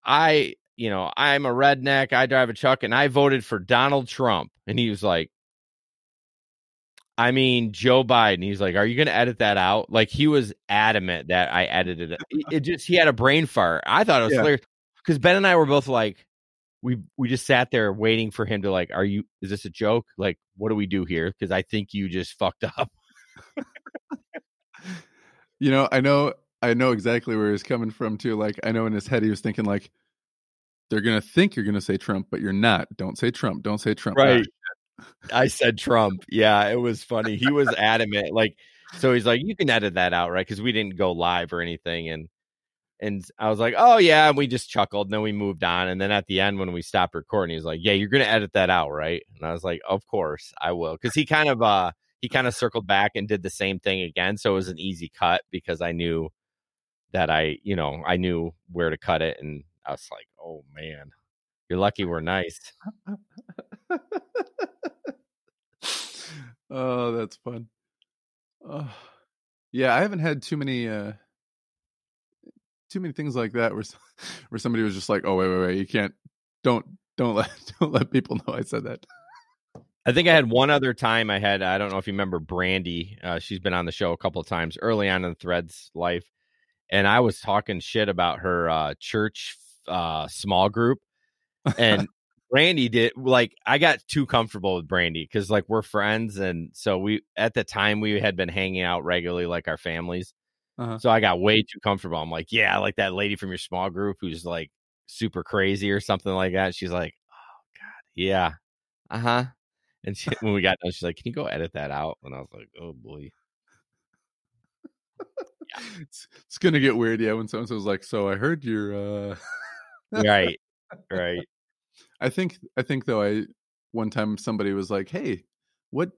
Speaker 2: "I, you know, I'm a redneck. I drive a truck, and I voted for Donald Trump." And he was like, I mean, Joe Biden, he's like, Are you going to edit that out? Like, he was adamant that I edited it. It just, he had a brain fart. I thought it was yeah. hilarious because Ben and I were both like, we we just sat there waiting for him to like, are you? Is this a joke? Like, what do we do here? Because I think you just fucked up.
Speaker 1: you know, I know, I know exactly where he's coming from too. Like, I know in his head he was thinking like, they're gonna think you're gonna say Trump, but you're not. Don't say Trump. Don't say Trump.
Speaker 2: Right. I said Trump. Yeah, it was funny. He was adamant. Like, so he's like, you can edit that out, right? Because we didn't go live or anything. And and I was like, oh yeah. And we just chuckled. And then we moved on. And then at the end, when we stopped recording, he's like, yeah, you're gonna edit that out, right? And I was like, of course I will. Because he kind of uh he kind of circled back and did the same thing again. So it was an easy cut because I knew that I, you know, I knew where to cut it. And I was like, oh man, you're lucky we're nice.
Speaker 1: oh, that's fun. Oh, yeah, I haven't had too many uh too many things like that where where somebody was just like, "Oh, wait, wait, wait, you can't don't don't let don't let people know I said that."
Speaker 2: I think I had one other time I had I don't know if you remember Brandy. Uh, she's been on the show a couple of times early on in Threads life, and I was talking shit about her uh, church uh, small group, and Brandy did like I got too comfortable with Brandy because like we're friends and so we at the time we had been hanging out regularly like our families. Uh-huh. So I got way too comfortable. I'm like, yeah, like that lady from your small group who's like super crazy or something like that. She's like, oh god, yeah, uh huh. And she, when we got done, she's like, can you go edit that out? And I was like, oh boy.
Speaker 1: Yeah. It's, it's gonna get weird, yeah. When someone says like, "So I heard you're," uh...
Speaker 2: right, right.
Speaker 1: I think I think though I one time somebody was like, "Hey, what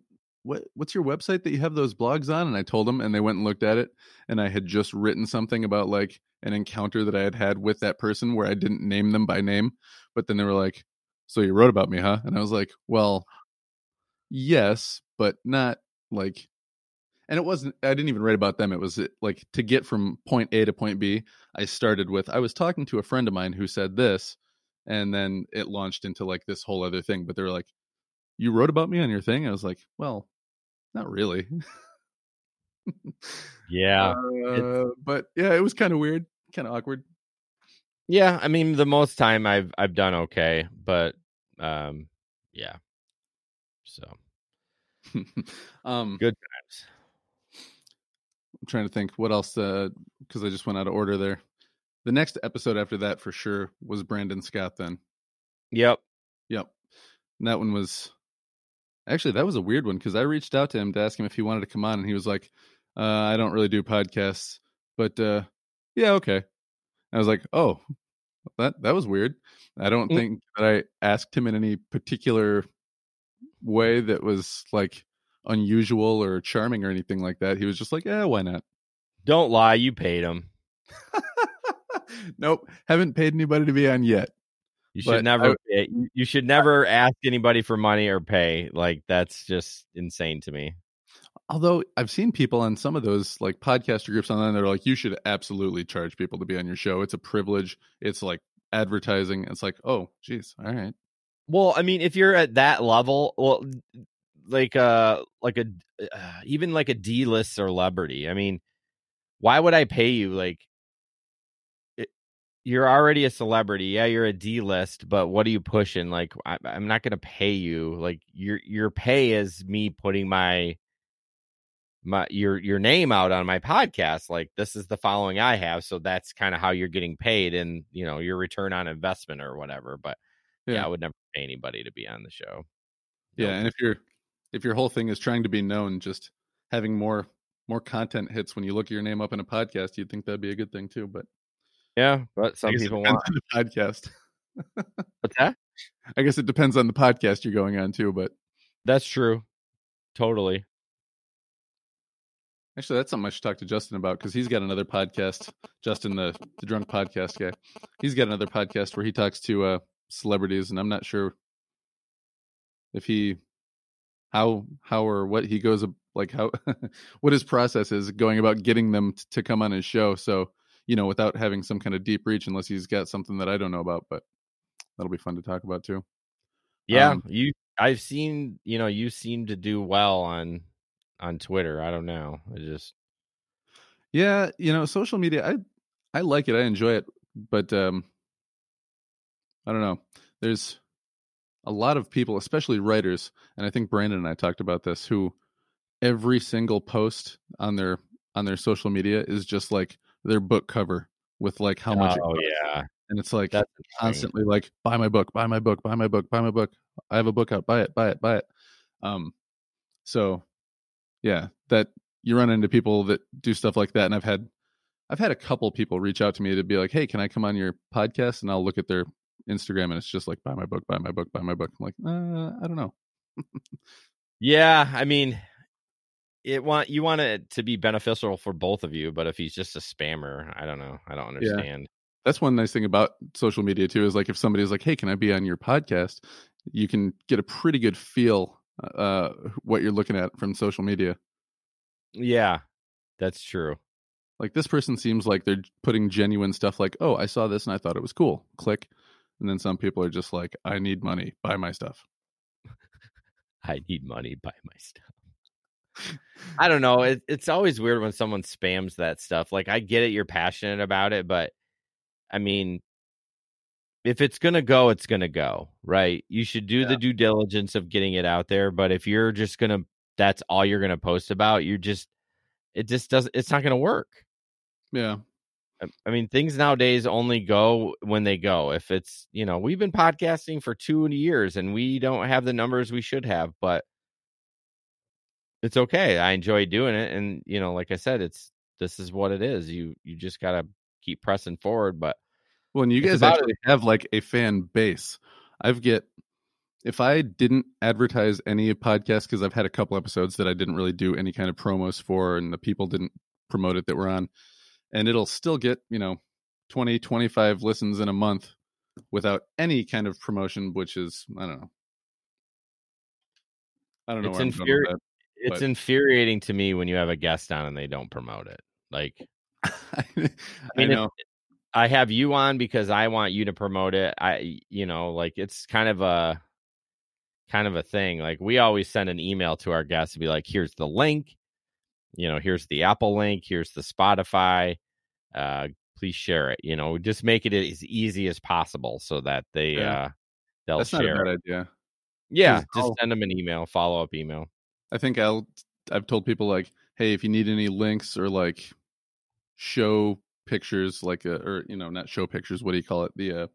Speaker 1: what what's your website that you have those blogs on?" And I told them, and they went and looked at it, and I had just written something about like an encounter that I had had with that person where I didn't name them by name, but then they were like, "So you wrote about me, huh?" And I was like, "Well, yes, but not like." And it wasn't. I didn't even write about them. It was eh, like to get from point A to point B. I started with I was talking to a friend of mine who said this, and then it launched into like this whole other thing. But they were like, "You wrote about me on your thing?" I was like, "Well, not really."
Speaker 2: yeah,
Speaker 1: uh, but yeah, it was kind of weird, kind of awkward.
Speaker 2: Yeah, I mean, the most time I've I've done okay, but um, yeah. So,
Speaker 1: um,
Speaker 2: good times.
Speaker 1: I'm trying to think what else uh because I just went out of order there. The next episode after that for sure was Brandon Scott. Then,
Speaker 2: yep,
Speaker 1: yep, and that one was actually that was a weird one because I reached out to him to ask him if he wanted to come on, and he was like, uh, "I don't really do podcasts, but uh, yeah, okay." I was like, "Oh, that that was weird." I don't mm. think that I asked him in any particular way that was like unusual or charming or anything like that. He was just like, "Yeah, why not?"
Speaker 2: Don't lie, you paid him.
Speaker 1: nope, haven't paid anybody to be on yet.
Speaker 2: You should but never. I, you should never ask anybody for money or pay. Like that's just insane to me.
Speaker 1: Although I've seen people on some of those like podcaster groups online that are like, you should absolutely charge people to be on your show. It's a privilege. It's like advertising. It's like, oh, geez, all right.
Speaker 2: Well, I mean, if you're at that level, well, like uh like a uh, even like a D list celebrity. I mean, why would I pay you? Like, you're already a celebrity. Yeah, you're a D list, but what are you pushing? Like, I, I'm not going to pay you. Like, your your pay is me putting my my your your name out on my podcast like this is the following i have so that's kind of how you're getting paid and you know your return on investment or whatever but yeah, yeah i would never pay anybody to be on the show
Speaker 1: yeah and if you're if your whole thing is trying to be known, just having more more content hits when you look your name up in a podcast, you'd think that'd be a good thing too. But
Speaker 2: yeah, but some people want
Speaker 1: the podcast.
Speaker 2: What's that?
Speaker 1: I guess it depends on the podcast you're going on too, but
Speaker 2: that's true. Totally.
Speaker 1: Actually, that's something I should talk to Justin about because he's got another podcast. Justin, the the drunk podcast guy, he's got another podcast where he talks to uh, celebrities, and I'm not sure if he how how or what he goes like how what his process is going about getting them t- to come on his show so you know without having some kind of deep reach unless he's got something that i don't know about but that'll be fun to talk about too.
Speaker 2: Yeah um, you i've seen you know you seem to do well on on twitter i don't know i just
Speaker 1: yeah you know social media i i like it i enjoy it but um i don't know there's a lot of people, especially writers, and I think Brandon and I talked about this, who every single post on their on their social media is just like their book cover with like how much.
Speaker 2: Oh yeah,
Speaker 1: and it's like That's constantly like buy my book, buy my book, buy my book, buy my book. I have a book out, buy it, buy it, buy it. Um, so yeah, that you run into people that do stuff like that, and I've had I've had a couple people reach out to me to be like, "Hey, can I come on your podcast?" And I'll look at their Instagram and it's just like buy my book, buy my book, buy my book. I'm like, uh, I don't know.
Speaker 2: yeah, I mean, it want you want it to be beneficial for both of you, but if he's just a spammer, I don't know. I don't understand.
Speaker 1: Yeah. That's one nice thing about social media too is like if somebody's like, "Hey, can I be on your podcast?" You can get a pretty good feel uh what you're looking at from social media.
Speaker 2: Yeah. That's true.
Speaker 1: Like this person seems like they're putting genuine stuff like, "Oh, I saw this and I thought it was cool." Click and then some people are just like, I need money, buy my stuff.
Speaker 2: I need money, buy my stuff. I don't know. It, it's always weird when someone spams that stuff. Like, I get it, you're passionate about it, but I mean, if it's going to go, it's going to go, right? You should do yeah. the due diligence of getting it out there. But if you're just going to, that's all you're going to post about, you're just, it just doesn't, it's not going to work.
Speaker 1: Yeah.
Speaker 2: I mean, things nowadays only go when they go. If it's, you know, we've been podcasting for two years and we don't have the numbers we should have, but it's okay. I enjoy doing it. And, you know, like I said, it's, this is what it is. You, you just got to keep pressing forward. But
Speaker 1: when you guys actually it. have like a fan base, I've get, if I didn't advertise any podcast because I've had a couple episodes that I didn't really do any kind of promos for and the people didn't promote it that were on and it'll still get, you know, 20 25 listens in a month without any kind of promotion which is I don't know. I don't know
Speaker 2: It's
Speaker 1: I'm going
Speaker 2: infuri-
Speaker 1: with
Speaker 2: It's
Speaker 1: but-
Speaker 2: infuriating to me when you have a guest on and they don't promote it. Like.
Speaker 1: I,
Speaker 2: mean,
Speaker 1: know.
Speaker 2: I have you on because I want you to promote it. I you know, like it's kind of a kind of a thing. Like we always send an email to our guests to be like, here's the link, you know, here's the Apple link, here's the Spotify. Uh please share it. You know, just make it as easy as possible so that they
Speaker 1: Yeah.
Speaker 2: uh they'll
Speaker 1: That's not a
Speaker 2: share
Speaker 1: bad
Speaker 2: it.
Speaker 1: idea.
Speaker 2: Yeah, just
Speaker 1: I'll-
Speaker 2: send them an email, follow up email.
Speaker 1: I think I'll I've told people like, hey, if you need any links or like show pictures, like uh or you know, not show pictures, what do you call it? The uh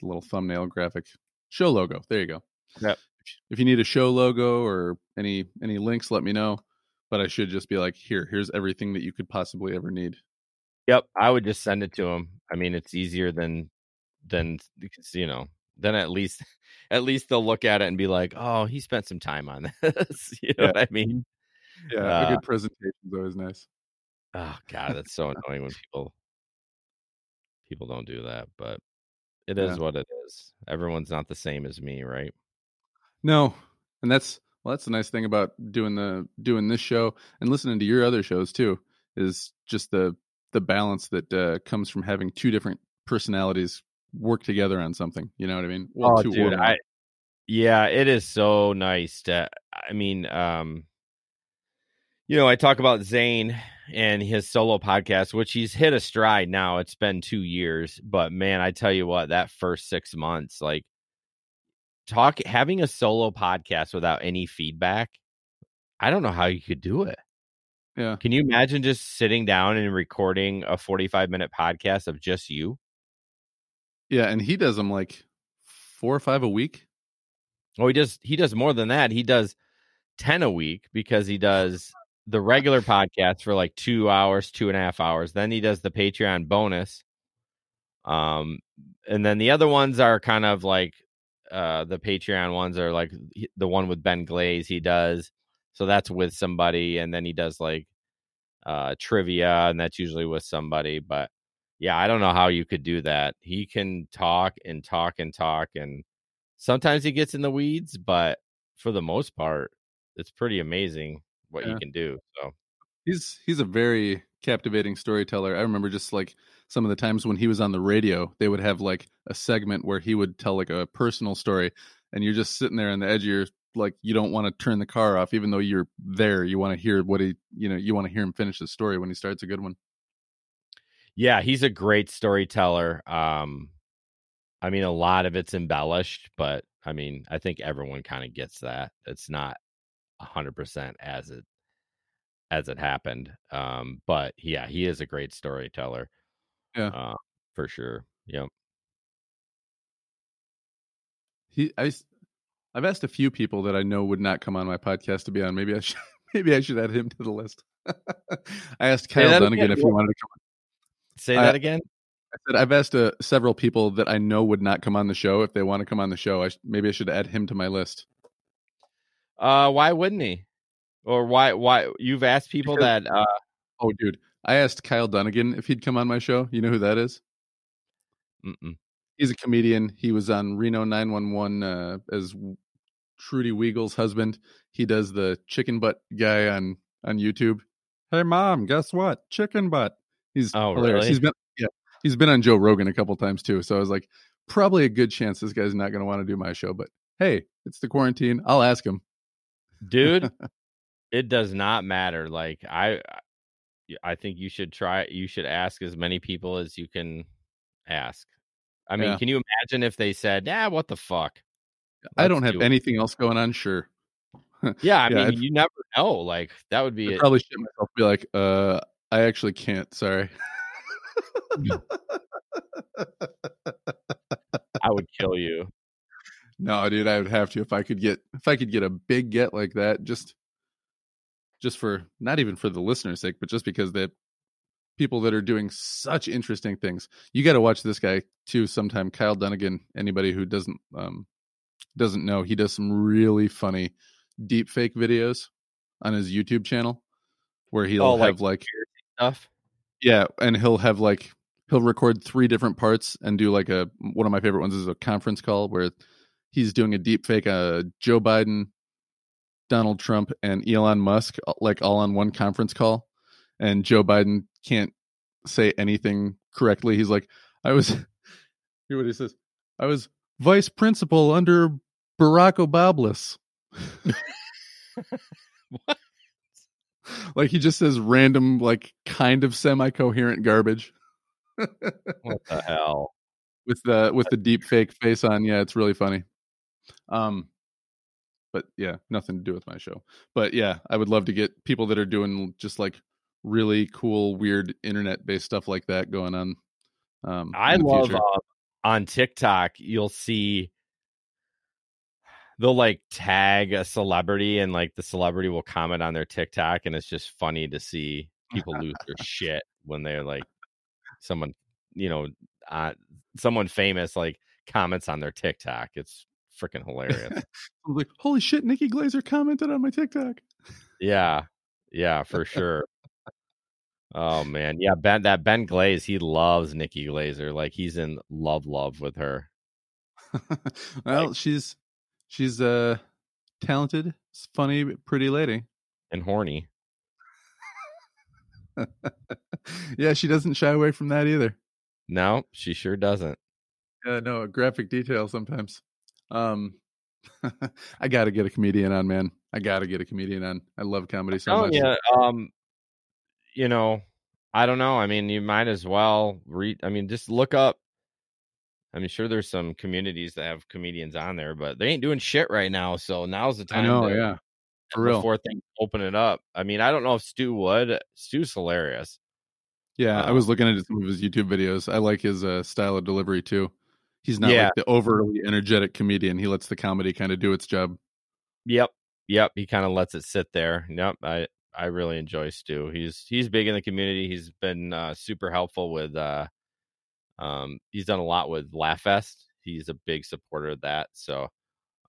Speaker 1: the little thumbnail graphic. Show logo. There you go.
Speaker 2: Yeah.
Speaker 1: If you need a show logo or any any links, let me know. But I should just be like, here, here's everything that you could possibly ever need.
Speaker 2: Yep, I would just send it to them. I mean, it's easier than than you know. Then at least at least they'll look at it and be like, "Oh, he spent some time on this." you know
Speaker 1: Yeah.
Speaker 2: what I mean?
Speaker 1: Yeah,
Speaker 2: Uh,
Speaker 1: a good presentation is always nice.
Speaker 2: Oh god, that's so annoying when people people don't do that, but it is
Speaker 1: Yeah.
Speaker 2: what it is. Everyone's not the same as me, right?
Speaker 1: No, and that's well, that's the nice thing about doing the doing this show and listening to your other shows too is just the the balance that uh, comes from having two different personalities work together on something. You know what I mean?
Speaker 2: oh,
Speaker 1: two or
Speaker 2: dude. I yeah, it is so nice to. I mean, um, you know, I talk about Zane and his solo podcast, which he's hit a stride now. It's been two years, but man, I tell you what, that first six months, like talk having a solo podcast without any feedback, I don't know how you could do it.
Speaker 1: yeah,
Speaker 2: Can you imagine just sitting down and recording a forty-five minute podcast of just you?
Speaker 1: Yeah, and he does them like four or five a week.
Speaker 2: Oh, he does. He does more than that. He does ten a week because he does the regular podcast for like two hours, two and a half hours. Then he does the Patreon bonus. Um, and then the other ones are kind of like uh the Patreon ones are like the one with Ben Glaze. He does so that's with somebody, and then he does like uh trivia, and that's usually with somebody. But yeah, I don't know how you could do that. He can talk and talk and talk and sometimes he gets in the weeds, but for the most part, it's pretty amazing what
Speaker 1: Yeah.
Speaker 2: you can do. So
Speaker 1: He's he's a very captivating storyteller. I remember just like some of the times when he was on the radio, they would have like a segment where he would tell like a personal story, and you're just sitting there on the edge of your like you don't want to turn the car off, even though you're there. You want to hear what he you know you want to hear him finish the story when he starts a good one.
Speaker 2: Yeah, he's a great storyteller. Um, I mean, a lot of it's embellished, but I mean, I think everyone kind of gets that. It's not a hundred percent as it as it happened. Um, but yeah, he is a great storyteller.
Speaker 1: Yeah.
Speaker 2: uh, for sure. Yep.
Speaker 1: He I I've asked a few people that I know would not come on my podcast to be on. Maybe I should maybe I should add him to the list. I asked Kyle
Speaker 2: that
Speaker 1: Dunnigan if he wanted to come.
Speaker 2: Say
Speaker 1: I-
Speaker 2: that again.
Speaker 1: I said I've asked uh, several people that I know would not come on the show if they want to come on the show. I sh- maybe I should add him to my list.
Speaker 2: Uh, why wouldn't he? Or why? Why you've asked people
Speaker 1: Because-
Speaker 2: that? Uh,
Speaker 1: Oh, dude, I asked Kyle Dunnigan if he'd come on my show. You know who that is?
Speaker 2: mm-mm.
Speaker 1: He's a comedian. He was on Reno 911 uh, as Trudy Wiegel's husband. He does the chicken butt guy on on YouTube. Hey, mom, guess what? Chicken butt. He's
Speaker 2: Oh,
Speaker 1: hilarious.
Speaker 2: really?
Speaker 1: He's been yeah, he's been on Joe Rogan a couple times too. So I was like, probably a good chance this guy's not going to want to do my show. But hey, it's the quarantine. I'll ask him.
Speaker 2: dude it does not matter like i i think you should try you should ask as many people as you can ask i mean
Speaker 1: Yeah.
Speaker 2: can you imagine if they said yeah what the fuck
Speaker 1: I
Speaker 2: Let's
Speaker 1: don't have
Speaker 2: do it."
Speaker 1: anything else going on. Sure,
Speaker 2: yeah i
Speaker 1: Yeah,
Speaker 2: mean
Speaker 1: if-
Speaker 2: you never know like that would be
Speaker 1: I'd
Speaker 2: it.
Speaker 1: probably shit myself. Be like, uh, I actually can't. Sorry.
Speaker 2: i would kill you
Speaker 1: No, dude, I would have to if I could get if I could get a big get like that, just just for not even for the listener's sake, but just because that people that are doing such interesting things. You got to watch this guy too sometime. Kyle Dunnigan. Anybody who doesn't um doesn't know, he does some really funny deep fake videos on his YouTube channel where he'll
Speaker 2: Oh, like
Speaker 1: have like
Speaker 2: Stuff.
Speaker 1: yeah, and he'll have like he'll record three different parts and do like a one of my favorite ones is a conference call where he's doing a deep fake uh Joe Biden, Donald Trump and Elon Musk like all on one conference call and Joe Biden can't say anything correctly. He's like I was hear what he says. I was vice principal under Barack Obama.
Speaker 2: What?
Speaker 1: Like he just says random like kind of semi-coherent garbage.
Speaker 2: What the hell?
Speaker 1: with the with the deep fake face on. Yeah, it's really funny. Um, but yeah, nothing to do with my show. But yeah, I would love to get people that are doing just like really cool, weird internet based stuff like that going on. Um,
Speaker 2: I love uh, on TikTok, you'll see they'll like tag a celebrity and like the celebrity will comment on their TikTok and it's just funny to see people lose their shit when they're like someone, you know, uh, someone famous like comments on their TikTok. It's freaking hilarious.
Speaker 1: I was like, holy shit, Nikki Glazer commented on my TikTok.
Speaker 2: yeah. Yeah, for sure. Oh man. Yeah, Ben that Ben Glaze, he loves Nikki Glazer. Like he's in love love with her.
Speaker 1: well, she's she's a talented, funny, pretty lady.
Speaker 2: And horny.
Speaker 1: yeah, she doesn't shy away from that either.
Speaker 2: No, she sure doesn't.
Speaker 1: Yeah, no, graphic detail sometimes. Um, I got to get a comedian on, man. I got to get a comedian on. I love comedy so
Speaker 2: telling
Speaker 1: much.
Speaker 2: you, um, you know, I don't know. I mean, you might as well read. I mean, just look up. I mean, sure, there's some communities that have comedians on there, but they ain't doing shit right now. So now's the
Speaker 1: I
Speaker 2: time.
Speaker 1: know,
Speaker 2: to,
Speaker 1: yeah, for real.
Speaker 2: Before things open it up. I mean, I don't know if Stu would. Stu's hilarious.
Speaker 1: Yeah, I
Speaker 2: Uh,
Speaker 1: was looking at some of his YouTube videos. I like his uh, style of delivery too. He's not
Speaker 2: Yeah.
Speaker 1: like the overly energetic comedian. He lets the comedy kind of do its job.
Speaker 2: Yep, yep. He kind of lets it sit there. Yep, I I really enjoy Stu. He's he's big in the community. He's been uh, super helpful with. uh Um, he's done a lot with LaughFest. He's a big supporter of that. So,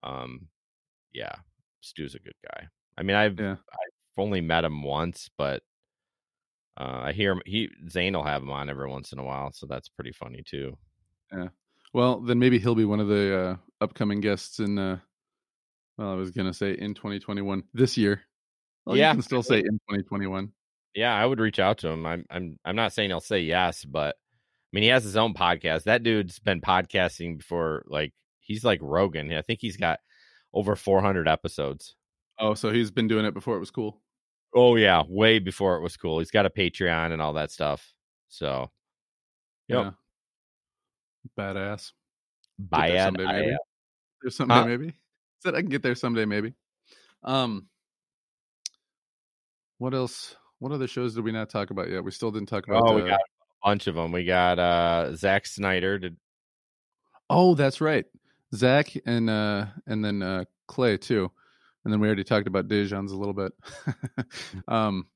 Speaker 2: um, yeah, Stu's a good guy. I mean, I've
Speaker 1: Yeah.
Speaker 2: I've only met him once, but uh, I hear him. He Zane will have him on every once in a while, so that's pretty funny too. Yeah.
Speaker 1: Well, then maybe he'll be one of the uh, upcoming guests in. Uh, well, I was gonna say in 2021 this year. Well,
Speaker 2: Yeah.
Speaker 1: you can still say in 2021.
Speaker 2: Yeah, I would reach out to him. I'm I'm I'm not saying he'll say yes, but I mean he has his own podcast. That dude's been podcasting before like he's like Rogan. I think he's got over 400 episodes.
Speaker 1: Oh, so he's been doing it before it was cool.
Speaker 2: Oh yeah, way before it was cool. He's got a Patreon and all that stuff. So Yep.
Speaker 1: Yeah. Badass.
Speaker 2: Buy
Speaker 1: there someday, maybe. There's someday,
Speaker 2: Huh?
Speaker 1: maybe. Said I can get there someday, maybe. Um, what else? What other shows did we not talk about yet? We still didn't talk about.
Speaker 2: Oh, we
Speaker 1: uh,
Speaker 2: got bunch of them. We got uh Zack Snyder. Did
Speaker 1: Oh, that's right. Zach and uh and then uh Clay too. And then we already talked about Dejan's a little bit. um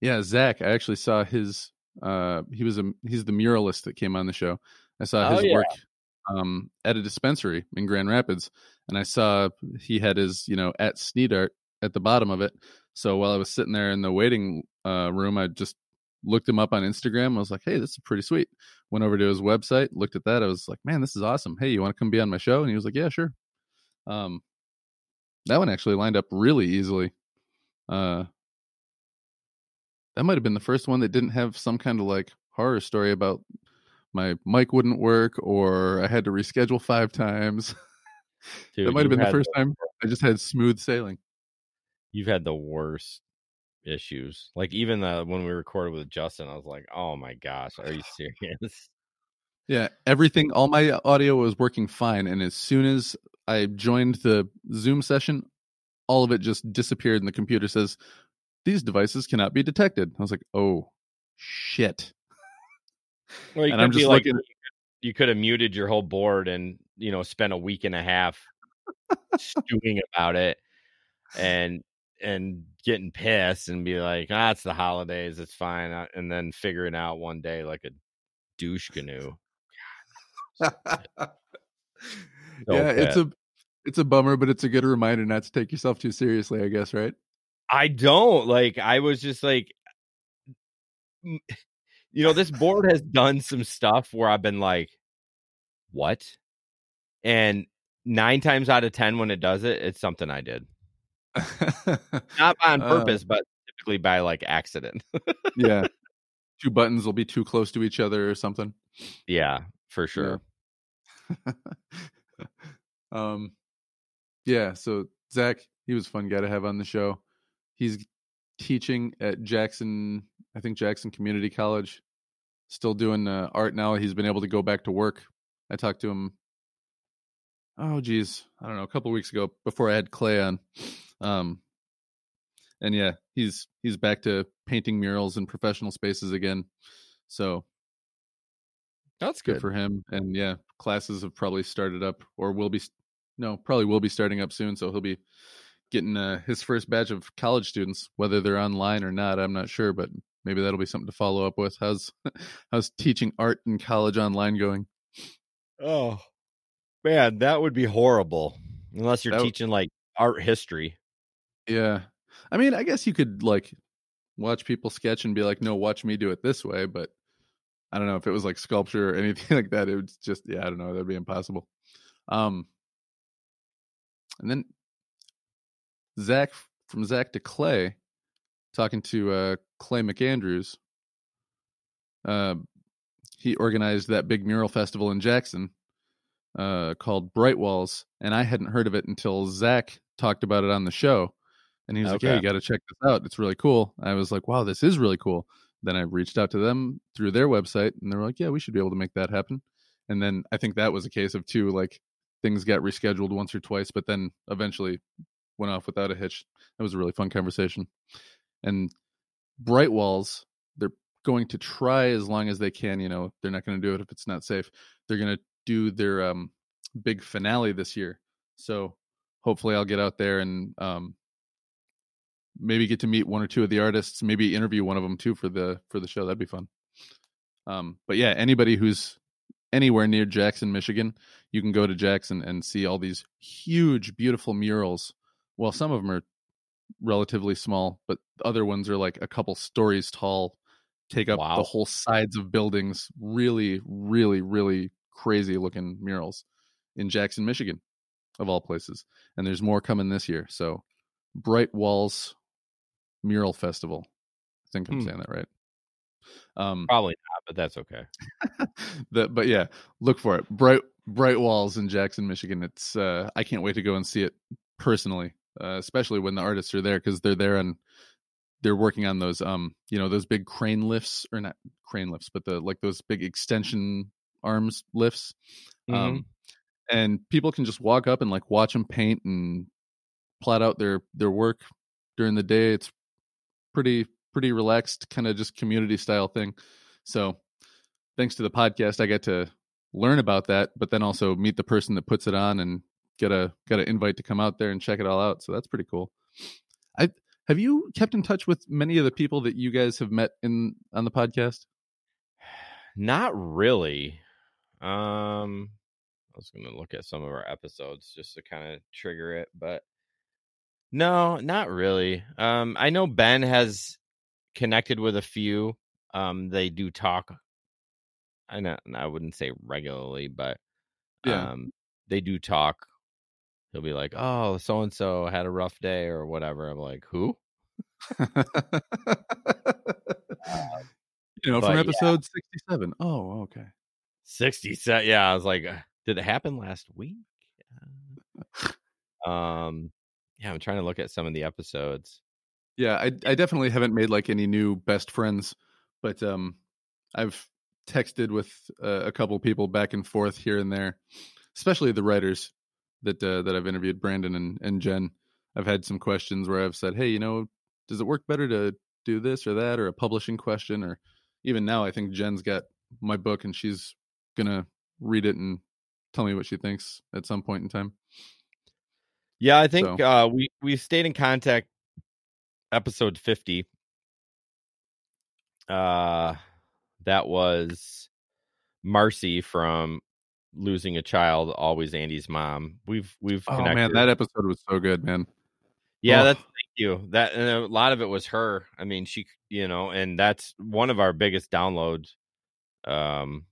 Speaker 1: yeah, Zach, I actually saw his uh he was a he's the muralist that came on the show. I saw
Speaker 2: Oh,
Speaker 1: his
Speaker 2: yeah.
Speaker 1: work um at a dispensary in Grand Rapids and I saw he had his, you know, at Sneedart at the bottom of it. So while I was sitting there in the waiting uh room, I just looked him up on Instagram. I was like, "Hey, this is pretty sweet." Went over to his website, looked at that. I was like, "Man, this is awesome. Hey, you want to come be on my show?" And he was like, "Yeah, sure." Um, that one actually lined up really easily. Uh, that might have been the first one that didn't have some kind of like horror story about my mic wouldn't work or I had to reschedule five times.
Speaker 2: dude,
Speaker 1: that might have been the first time I just had smooth sailing.
Speaker 2: You've had the worst issues. Like even the when we recorded with Justin, I was like, "Oh my gosh, are you serious?"
Speaker 1: Yeah, everything, all my audio was working fine. And as soon as I joined the Zoom session, all of it just disappeared. And the computer says, These devices cannot be detected. I was like, Oh, shit.
Speaker 2: Well, you
Speaker 1: And I'm just
Speaker 2: like,
Speaker 1: looking-
Speaker 2: you could have muted your whole board and you know spent a week and a half stewing about it and and getting pissed and be like, ah, it's the holidays, it's fine, uh, and then figuring out one day like a douche canoe. So
Speaker 1: yeah, it's a it's a bummer, but it's a good reminder not to take yourself too seriously, I guess, right?
Speaker 2: I don't like. I was just like, you know, this board has done some stuff where I've been like, what? And nine times out of ten, when it does it, it's something I did, not on
Speaker 1: Uh,
Speaker 2: purpose, but typically by like accident.
Speaker 1: yeah. Two buttons will be too close to each other or something.
Speaker 2: yeah, for sure.
Speaker 1: um, yeah. So Zach, he was a fun guy to have on the show. He's teaching at Jackson, I think Jackson Community College. Still doing uh, art now. He's been able to go back to work. I talked to him. Oh, geez, I don't know, a couple weeks ago before I had Clay on. Um, and yeah, he's he's back to painting murals in professional spaces again. So
Speaker 2: That's
Speaker 1: good
Speaker 2: good.
Speaker 1: for him. And yeah, classes have probably started up or will be no, probably will be starting up soon. So he'll be getting uh, his first batch of college students, whether they're online or not. I'm not sure, but maybe that'll be something to follow up with. How's how's teaching art in college online going?
Speaker 2: Oh man, that would be horrible unless you're
Speaker 1: That
Speaker 2: teaching like art history.
Speaker 1: Yeah, I mean, I guess you could like watch people sketch and be like, no, watch me do it this way. But I don't know if it was like sculpture or anything like that. It would just, yeah, I don't know. That'd be impossible. Um, and then Zach from Zach to Clay, talking to uh, Clay McAndrews. Uh, he organized that big mural festival in Jackson uh, called Bright Walls, and I hadn't heard of it until Zach talked about it on the show, and he was like, "Yeah, you got to check this out. It's really cool." I was like, "Wow, this is really cool." Then I reached out to them through their website, and they were like, "Yeah, we should be able to make that happen." And then I think that was a case of two, like things got rescheduled once or twice, but then eventually went off without a hitch. That was a really fun conversation. And Bright Walls, they're going to try as long as they can. You know, they're not going to do it if it's not safe. They're going to do their um, big finale this year. So hopefully, I'll get out there and um, maybe get to meet one or two of the artists. Maybe interview one of them too for the for the show. That'd be fun. Um, but yeah, anybody who's anywhere near Jackson, Michigan, you can go to Jackson and see all these huge, beautiful murals. Well, some of them are relatively small, but other ones are like a couple stories tall, take up
Speaker 2: Wow.
Speaker 1: the whole sides of buildings. Really, really, really crazy looking murals in Jackson, Michigan, of all places. And there's more coming this year. So, Bright Walls Mural Festival. I think I'm
Speaker 2: Hmm.
Speaker 1: saying that right. Um,
Speaker 2: Probably not, but that's okay.
Speaker 1: the, but yeah, look for it. Bright Bright Walls in Jackson, Michigan. It's uh, I can't wait to go and see it personally, uh, especially when the artists are there because they're there and they're working on those um you know those big crane lifts or not crane lifts, but the like those big extension arms lifts. Um, and people can just walk up and like watch them paint and plot out their their work during the day. It's pretty pretty relaxed, kind of just community style thing. So thanks to the podcast, I get to learn about that, but then also meet the person that puts it on and get a get an invite to come out there and check it all out. So that's pretty cool. I have you kept in touch with many of the people that you guys have met in on the podcast?
Speaker 2: Not really. Um, I was going to look at some of our episodes just to kind of trigger it, but no, not really. Um, I know Ben has connected with a few. Um, they do talk. I know I wouldn't say regularly, but
Speaker 1: Yeah.
Speaker 2: um, they do talk. He'll be like, "Oh, so and so had a rough day or whatever." I'm like, "Who?"
Speaker 1: you know, from
Speaker 2: yeah.
Speaker 1: episode sixty-seven. Oh, okay.
Speaker 2: Sixty-seven. Yeah, I was like, "Uh, "Did it happen last week?" Uh, um, yeah, I'm trying to look at some of the episodes.
Speaker 1: Yeah, I I definitely haven't made like any new best friends, but um, I've texted with uh, a couple people back and forth here and there, especially the writers that uh, that I've interviewed, Brandon and and Jen. I've had some questions where I've said, hey, you know, does it work better to do this or that, or a publishing question, or even now, I think Jen's got my book and she's gonna read it and tell me what she thinks at some point in time.
Speaker 2: Yeah, I think
Speaker 1: So-
Speaker 2: uh, we we stayed in contact. Episode fifty. Uh, that was Marcy from losing a child, always Andy's mom. We've we've
Speaker 1: Oh
Speaker 2: connected.
Speaker 1: man, that episode was so good, man.
Speaker 2: Yeah,
Speaker 1: Oh.
Speaker 2: that's thank you. That and a lot of it was her. I mean, she, you know, and that's one of our biggest downloads um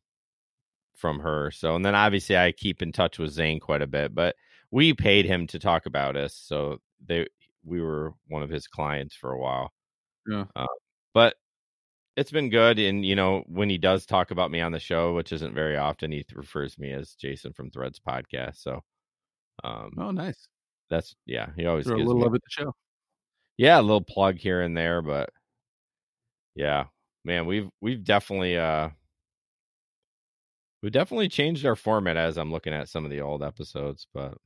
Speaker 2: from her. So, and then obviously I keep in touch with Zane quite a bit, but we paid him to talk about us. So they we were one of his clients for a while.
Speaker 1: Yeah.
Speaker 2: Uh, but it's been good and you know, when he does talk about me on the show, which isn't very often, he refers to me as Jason from Threads podcast. So um
Speaker 1: Oh, nice.
Speaker 2: that's yeah, he always
Speaker 1: Throw a little
Speaker 2: me
Speaker 1: love at the show.
Speaker 2: yeah, a little plug here and there, but yeah, man, we've we've definitely uh we definitely changed our format as I'm looking at some of the old episodes, but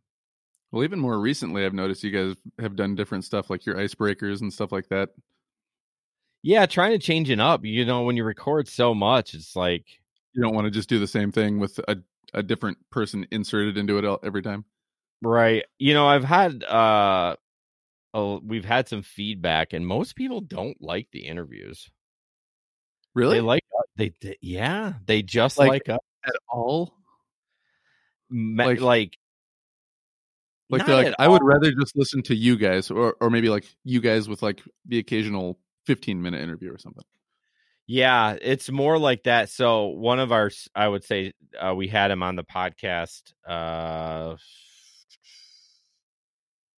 Speaker 1: Well, even more recently, I've noticed you guys have done different stuff, like your icebreakers and stuff like that.
Speaker 2: yeah, trying to change it up. You know, when you record so much, it's like
Speaker 1: You don't want to just do the same thing with a a different person inserted into it every time.
Speaker 2: right. You know, I've had uh a, we've had some feedback, and most people don't like the interviews.
Speaker 1: Really?
Speaker 2: They like they, they yeah, they just
Speaker 1: Like-
Speaker 2: like, us.
Speaker 1: at all?
Speaker 2: Me-
Speaker 1: like-
Speaker 2: like
Speaker 1: Like like, I would rather just listen to you guys, or or maybe like you guys with like the occasional fifteen minute interview or something.
Speaker 2: Yeah, it's more like that. So one of our, I would say, uh, we had him on the podcast. Uh,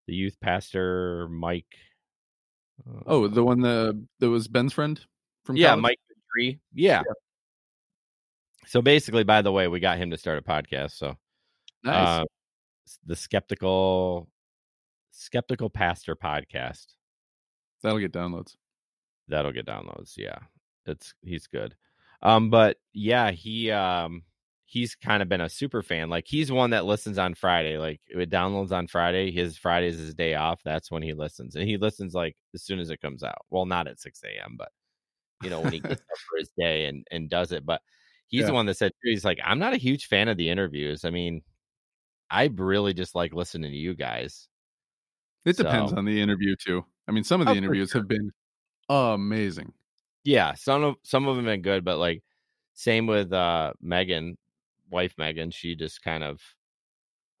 Speaker 2: the youth pastor Mike. uh,
Speaker 1: Oh, the one that that was Ben's friend from
Speaker 2: yeah,
Speaker 1: college?
Speaker 2: Mike Tree. Yeah. So basically, by the way, we got him to start a podcast. So
Speaker 1: Nice.
Speaker 2: uh, the skeptical, skeptical pastor podcast.
Speaker 1: That'll get downloads.
Speaker 2: that'll get downloads yeah it's he's good um but yeah he um he's kind of been a super fan like he's one that listens on friday like it downloads on friday his friday is his day off that's when he listens and he listens like as soon as it comes out well not at 6 a.m but you know when he gets up for his day and and does it but he's
Speaker 1: Yeah.
Speaker 2: the one that said he's like i'm not a huge fan of the interviews i mean i really just like listening to you guys.
Speaker 1: It depends on the interview too. I mean, some of
Speaker 2: Oh,
Speaker 1: the
Speaker 2: for
Speaker 1: interviews have been amazing.
Speaker 2: yeah some of some of them been good but like same with uh megan wife megan she just kind of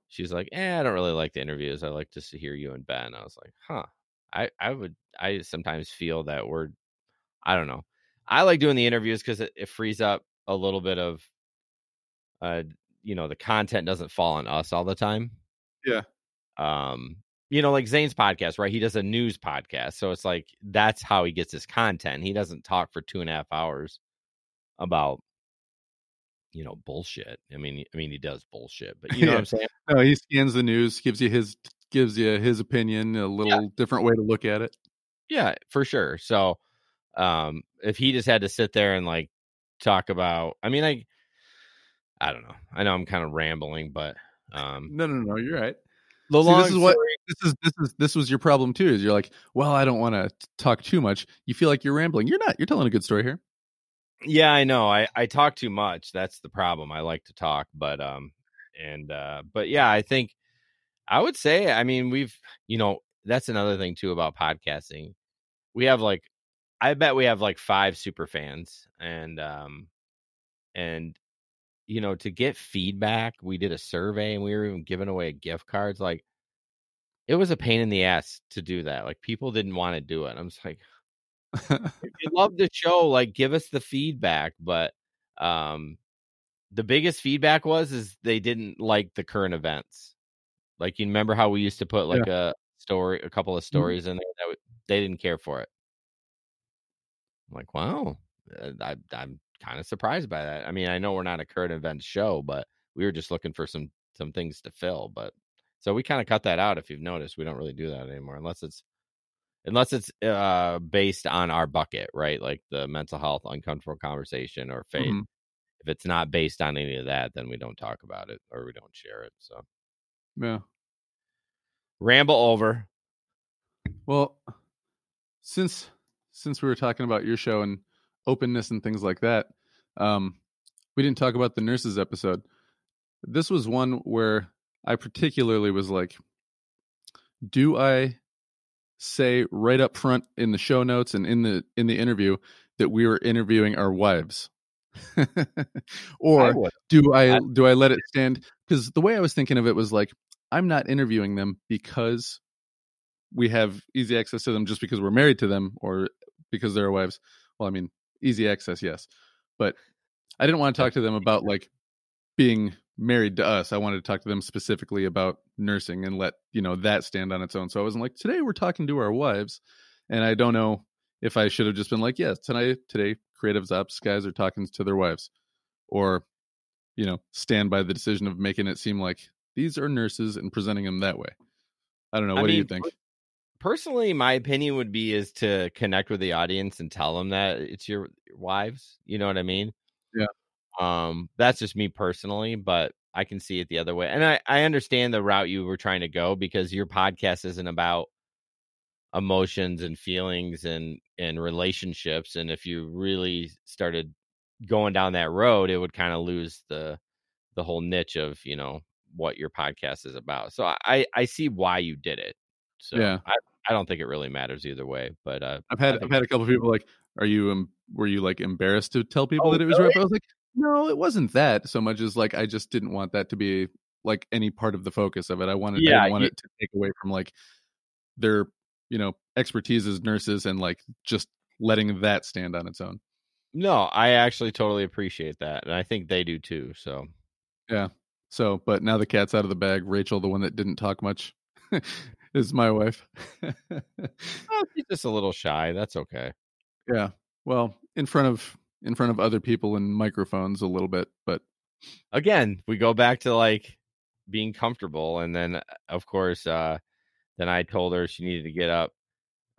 Speaker 2: she's like eh i don't really like the interviews. I like just to hear you and ben. I was like huh. I i would i sometimes feel that we're i don't know. I like doing the interviews because it, it frees up a little bit of uh you know the content doesn't fall on us all the time.
Speaker 1: Yeah.
Speaker 2: um you know like zane's podcast right? He does a news podcast so it's like that's how he gets his content. He doesn't talk for two and a half hours about you know bullshit. I mean i mean he does bullshit but you know what i'm saying?
Speaker 1: No, he scans the news, gives you his gives you his opinion, a little different way to look at it.
Speaker 2: yeah for sure. So um if he just had to sit there and like talk about i mean i i don't know i know i'm kind of rambling but um
Speaker 1: No, no, no, you're right.
Speaker 2: the
Speaker 1: See,
Speaker 2: long
Speaker 1: this is what
Speaker 2: story-
Speaker 1: this is. This is this was your problem too. Is you're like, well, I don't want to talk too much. You feel like you're rambling. You're not. You're telling a good story here.
Speaker 2: Yeah, I know. I I talk too much. That's the problem. I like to talk, but um and uh but yeah, I think I would say I mean, we've you know, that's another thing too about podcasting. We have like I bet we have like 5 super fans and um and you know, to get feedback, we did a survey and we were even giving away gift cards like it was a pain in the ass to do that. Like people didn't want to do it. I'm just like if you love the show, like give us the feedback. But um the biggest feedback was is they didn't like the current events. Like you remember how we used to put like a story, a couple of stories in there that w- they didn't care for it. I'm like, wow, uh, I, I'm kind of surprised by that. I mean, I know we're not a current events show, but we were just looking for some some things to fill. But so we kind of cut that out. If you've noticed, we don't really do that anymore unless it's unless it's uh based on our bucket, right? Like the mental health, uncomfortable conversation, or faith.
Speaker 1: Mhm.
Speaker 2: If it's not based on any of that, then we don't talk about it or we don't share it. So
Speaker 1: Yeah.
Speaker 2: ramble over.
Speaker 1: Well, since since we were talking about your show and openness and things like that, um, we didn't talk about the nurses episode. This was one where I particularly was like, do I say right up front in the show notes and in the in the interview that we were interviewing our wives? or
Speaker 2: would.
Speaker 1: do I
Speaker 2: I-
Speaker 1: do I let it stand? Because the way I was thinking of it was like I'm not interviewing them because we have easy access to them just because we're married to them or because they're our wives. Well, I mean, easy access, yes, but I didn't want to talk to them about like being married to us. I wanted to talk to them specifically about nursing and let you know that stand on its own. So I wasn't like today we're talking to our wives, and I don't know if I should have just been like, yes, tonight today creatives ops guys are talking to their wives, or you know, stand by the decision of making it seem like these are nurses and presenting them that way. I don't know.
Speaker 2: I
Speaker 1: What do you
Speaker 2: mean,
Speaker 1: think?
Speaker 2: Personally, my opinion would be is to connect with the audience and tell them that it's your wives. You know what I mean?
Speaker 1: Yeah.
Speaker 2: Um, that's just me personally, but I can see it the other way. And I, I understand the route you were trying to go because your podcast isn't about emotions and feelings and and relationships. And if you really started going down that road, it would kind of lose the the whole niche of, you know, what your podcast is about. So I I see why you did it. So
Speaker 1: Yeah.
Speaker 2: I, I don't think it really matters either way. But uh
Speaker 1: I've had I've had a couple of people like, "Are you um, were you like embarrassed to tell people
Speaker 2: Oh,
Speaker 1: that it was
Speaker 2: really?
Speaker 1: rap?" I was like, "No, it wasn't that so much as like I just didn't want that to be like any part of the focus of it. I wanted
Speaker 2: Yeah,
Speaker 1: didn't want
Speaker 2: you-
Speaker 1: it to take away from like their you know expertise as nurses and like just letting that stand on its own.
Speaker 2: no, I actually totally appreciate that. And I think they do too. So yeah.
Speaker 1: So, but now the cat's out of the bag. Rachel, the one that didn't talk much, is my wife.
Speaker 2: oh, she's just a little shy. That's okay.
Speaker 1: yeah. Well, in front of in front of other people and microphones a little bit, but
Speaker 2: again, we go back to like being comfortable, and then of course, uh then I told her she needed to get up,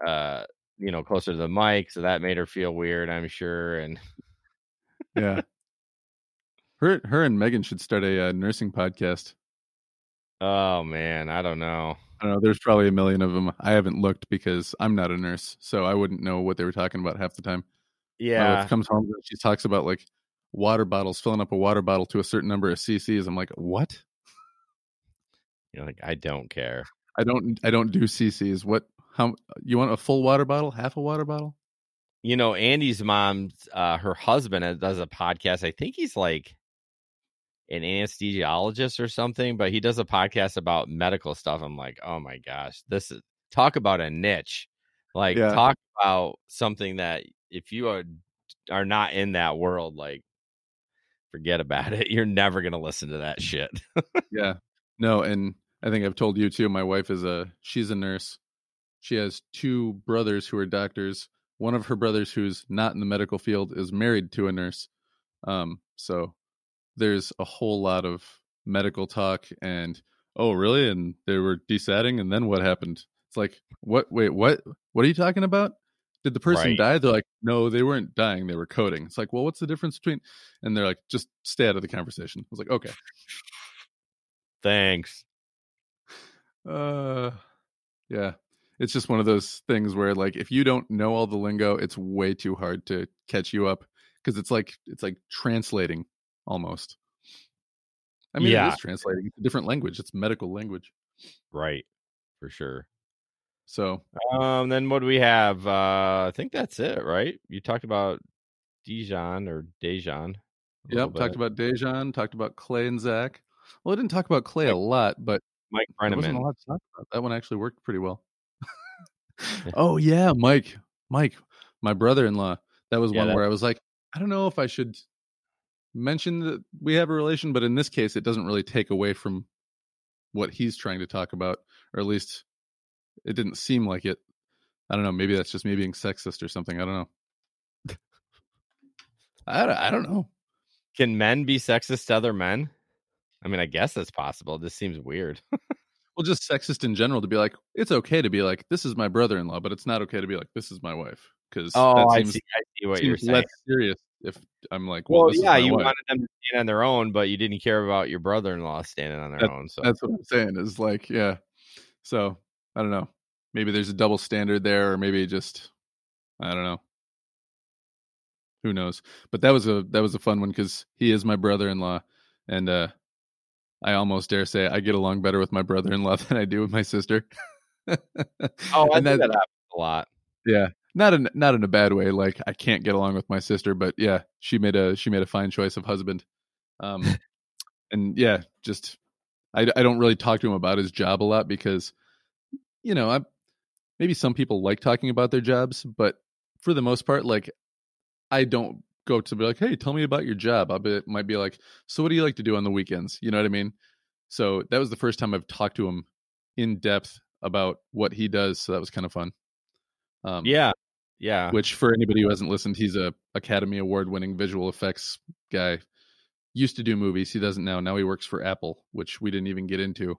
Speaker 2: uh, you know, closer to the mic, so that made her feel weird, I'm sure. And
Speaker 1: yeah. Her, her and Megan should start a uh, nursing podcast.
Speaker 2: oh man, I don't know.
Speaker 1: I don't know. There's probably a million of them. I haven't looked because I'm not a nurse, so I wouldn't know what they were talking about half the time. My
Speaker 2: Yeah,
Speaker 1: wife comes home and she talks about like water bottles, filling up a water bottle to a certain number of cc's. I'm like, what?
Speaker 2: you know, like I don't care.
Speaker 1: I don't, I don't do cc's. What? How? You want a full water bottle? Half a water bottle?
Speaker 2: You know, Andy's mom, uh, her husband uh, does a podcast. I think he's like an anesthesiologist or something, but he does a podcast about medical stuff. I'm like, oh my gosh, this is talk about a niche. Like
Speaker 1: Yeah.
Speaker 2: talk about something that if you are are not in that world, like forget about it. You're never gonna listen to that shit.
Speaker 1: Yeah. No, and I think I've told you too. My wife is a she's a nurse. She has two brothers who are doctors. One of her brothers who's not in the medical field is married to a nurse. Um, so there's a whole lot of medical talk and oh really? And they were desatting and then what happened? It's like, what wait, what what are you talking about? Did the person
Speaker 2: Right.
Speaker 1: die? They're like, no, they weren't dying, they were coding. It's like, well, what's the difference between and they're like, just stay out of the conversation. I was like, okay.
Speaker 2: Thanks.
Speaker 1: Uh, yeah. It's just one of those things where, like, if you don't know all the lingo, it's way too hard to catch you up because it's like it's like translating almost. I mean,
Speaker 2: Yeah.
Speaker 1: it is translating. It's a different language. It's medical language.
Speaker 2: Right. For sure.
Speaker 1: So
Speaker 2: Um, then what do we have? Uh I think that's it, right? You talked about Dijon or Dejan.
Speaker 1: yep, talked about Dejan, talked about Clay and Zach. Well, I didn't talk about Clay a lot, but
Speaker 2: Mike
Speaker 1: wasn't a
Speaker 2: Brenneman.
Speaker 1: lot to talk about. That one actually worked pretty well. oh yeah, Mike, Mike, my brother-in-law. That was
Speaker 2: Yeah,
Speaker 1: one
Speaker 2: that-
Speaker 1: where I was like, I don't know if I should mention that we have a relation, but in this case, it doesn't really take away from what he's trying to talk about, or at least it didn't seem like it. I don't know. Maybe that's just me being sexist or something. I don't know. I, don't- I don't know.
Speaker 2: Can men be sexist to other men? I mean, I guess that's possible. This seems weird.
Speaker 1: Well, just sexist in general to be like, it's okay to be like, this is my brother-in-law, but it's not okay to be like, this is my wife, because
Speaker 2: Oh,
Speaker 1: that
Speaker 2: I see. I see what you're
Speaker 1: seems
Speaker 2: saying.
Speaker 1: less serious. If I'm like, well,
Speaker 2: Well, yeah, you
Speaker 1: wife.
Speaker 2: wanted them to stand on their own, but you didn't care about your brother-in-law standing on their own. So
Speaker 1: That's what I'm saying. Is like, yeah. So I don't know. Maybe there's a double standard there, or maybe just I don't know. Who knows? But that was a that was a fun one because he is my brother-in-law, and uh I almost dare say I get along better with my brother-in-law than I do with my sister.
Speaker 2: oh, I
Speaker 1: and
Speaker 2: think
Speaker 1: that,
Speaker 2: that happens a lot.
Speaker 1: yeah, not in not in a bad way. Like I can't get along with my sister, but yeah, she made a she made a fine choice of husband. Um, and yeah, just I I don't really talk to him about his job a lot because you know I maybe some people like talking about their jobs, but for the most part, like I don't go to be like, hey, tell me about your job. I be, might be like, so what do you like to do on the weekends? You know what I mean? So that was the first time I've talked to him in depth about what he does. So that was kind of fun.
Speaker 2: Um, yeah, yeah.
Speaker 1: Which for anybody who hasn't listened, he's a Academy Award winning visual effects guy. Used to do movies. He doesn't now. Now he works for Apple, which we didn't even get into.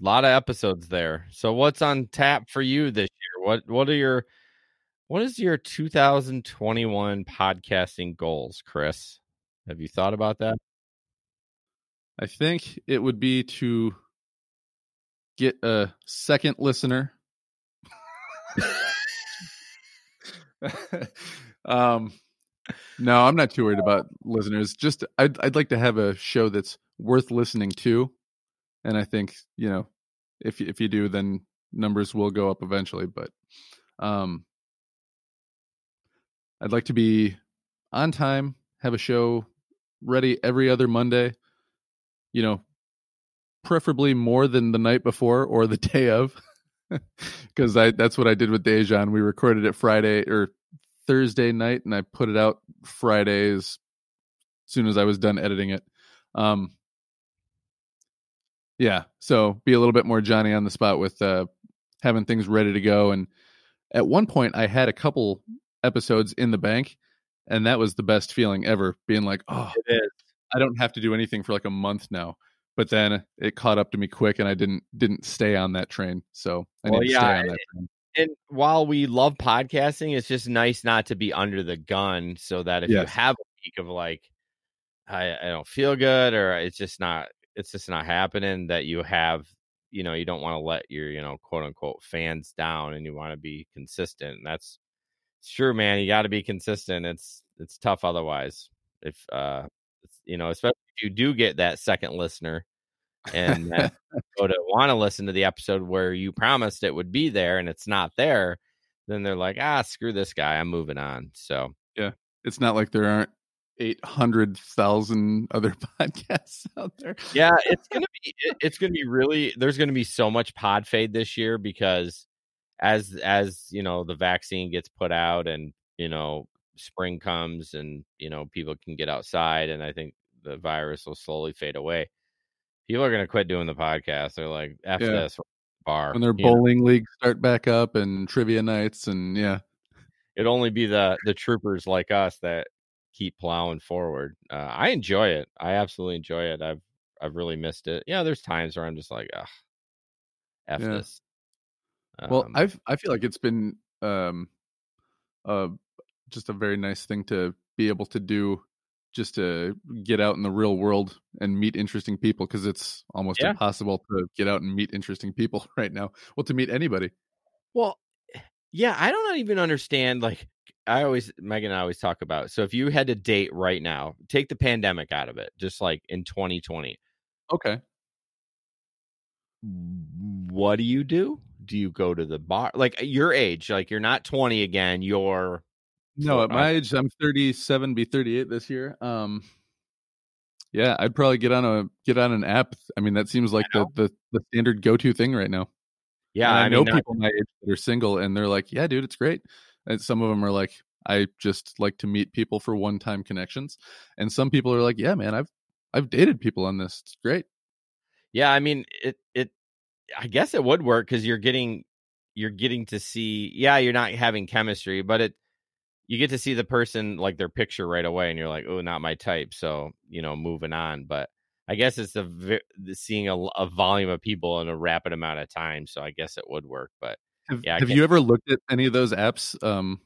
Speaker 2: A lot of episodes there. So what's on tap for you this year? What what are your what is your 2021 podcasting goals, Chris? Have you thought about that?
Speaker 1: I think it would be to get a second listener. um, no, I'm not too worried about listeners. Just I'd I'd like to have a show that's worth listening to, and I think you know if if you do, then numbers will go up eventually. But um, I'd like to be on time, have a show ready every other Monday. You know, preferably more than the night before or the day of, because I that's what I did with Dejan. We recorded it Friday or Thursday night, and I put it out Fridays as soon as I was done editing it. Um, yeah, so be a little bit more Johnny on the spot with uh, having things ready to go. And at one point, I had a couple episodes in the bank, and that was the best feeling ever. Being like, oh. I don't have to do anything for like a month now. But then it caught up to me quick, and I didn't didn't stay on that train. So I well, yeah, stay on that train.
Speaker 2: And while we love podcasting, it's just nice not to be under the gun, so that if yes. you have a week of like, I, I don't feel good, or it's just not it's just not happening, that you have you know you don't want to let your you know quote unquote fans down and you want to be consistent and that's sure, man, you got to be consistent. It's it's tough otherwise. If uh, you know, especially if you do get that second listener and go to want to listen to the episode where you promised it would be there and it's not there, then they're like, ah, screw this guy, I'm moving on. So
Speaker 1: yeah, it's not like there aren't eight hundred thousand other podcasts out there.
Speaker 2: yeah, it's gonna be it's gonna be really there's gonna be so much pod fade this year because as as you know the vaccine gets put out and you know spring comes and you know people can get outside and i think the virus will slowly fade away. People are going to quit doing the podcast. They're like after yeah. this bar
Speaker 1: when their bowling know. leagues start back up and trivia nights and yeah.
Speaker 2: It'd only be the the troopers like us that keep plowing forward. Uh, i enjoy it. I absolutely enjoy it. I've i've really missed it. Yeah there's times where i'm just like ugh f yeah. this.
Speaker 1: Well, um, I've I feel like it's been um uh just a very nice thing to be able to do just to get out in the real world and meet interesting people because it's almost yeah. impossible to get out and meet interesting people right now. Well, to meet anybody.
Speaker 2: Well, eh, yeah, I don't even understand. Like, I always, Megan I always talk about. So, if you had to date right now, take the pandemic out of it, just like in 2020.
Speaker 1: Okay.
Speaker 2: What do you do? do you go to the bar? Like eh, your age, like you're not 20 again. You're
Speaker 1: no, at my age, I'm 37, be 38 this year. Um, yeah, I'd probably get on a get on an app. I mean, that seems like the, the, the standard go to thing right now.
Speaker 2: Yeah,
Speaker 1: I, I, know mean, people my age that are single, and they're like, "Yeah, dude, it's great." And some of them are like, "I just like to meet people for one time connections," and some people are like, "Yeah, man, I've I've dated people on this. It's great."
Speaker 2: Yeah, I mean, it it I guess it would work because you're getting you're getting to see. Yeah, you're not having chemistry, but it you get to see the person like their picture right away, and you're like, oh, not my type. So you know, moving on. But I guess it's the, the seeing a, a, volume of people in a rapid amount of time. So I guess it would work. But
Speaker 1: have, yeah, have you ever looked at any of those apps? Um,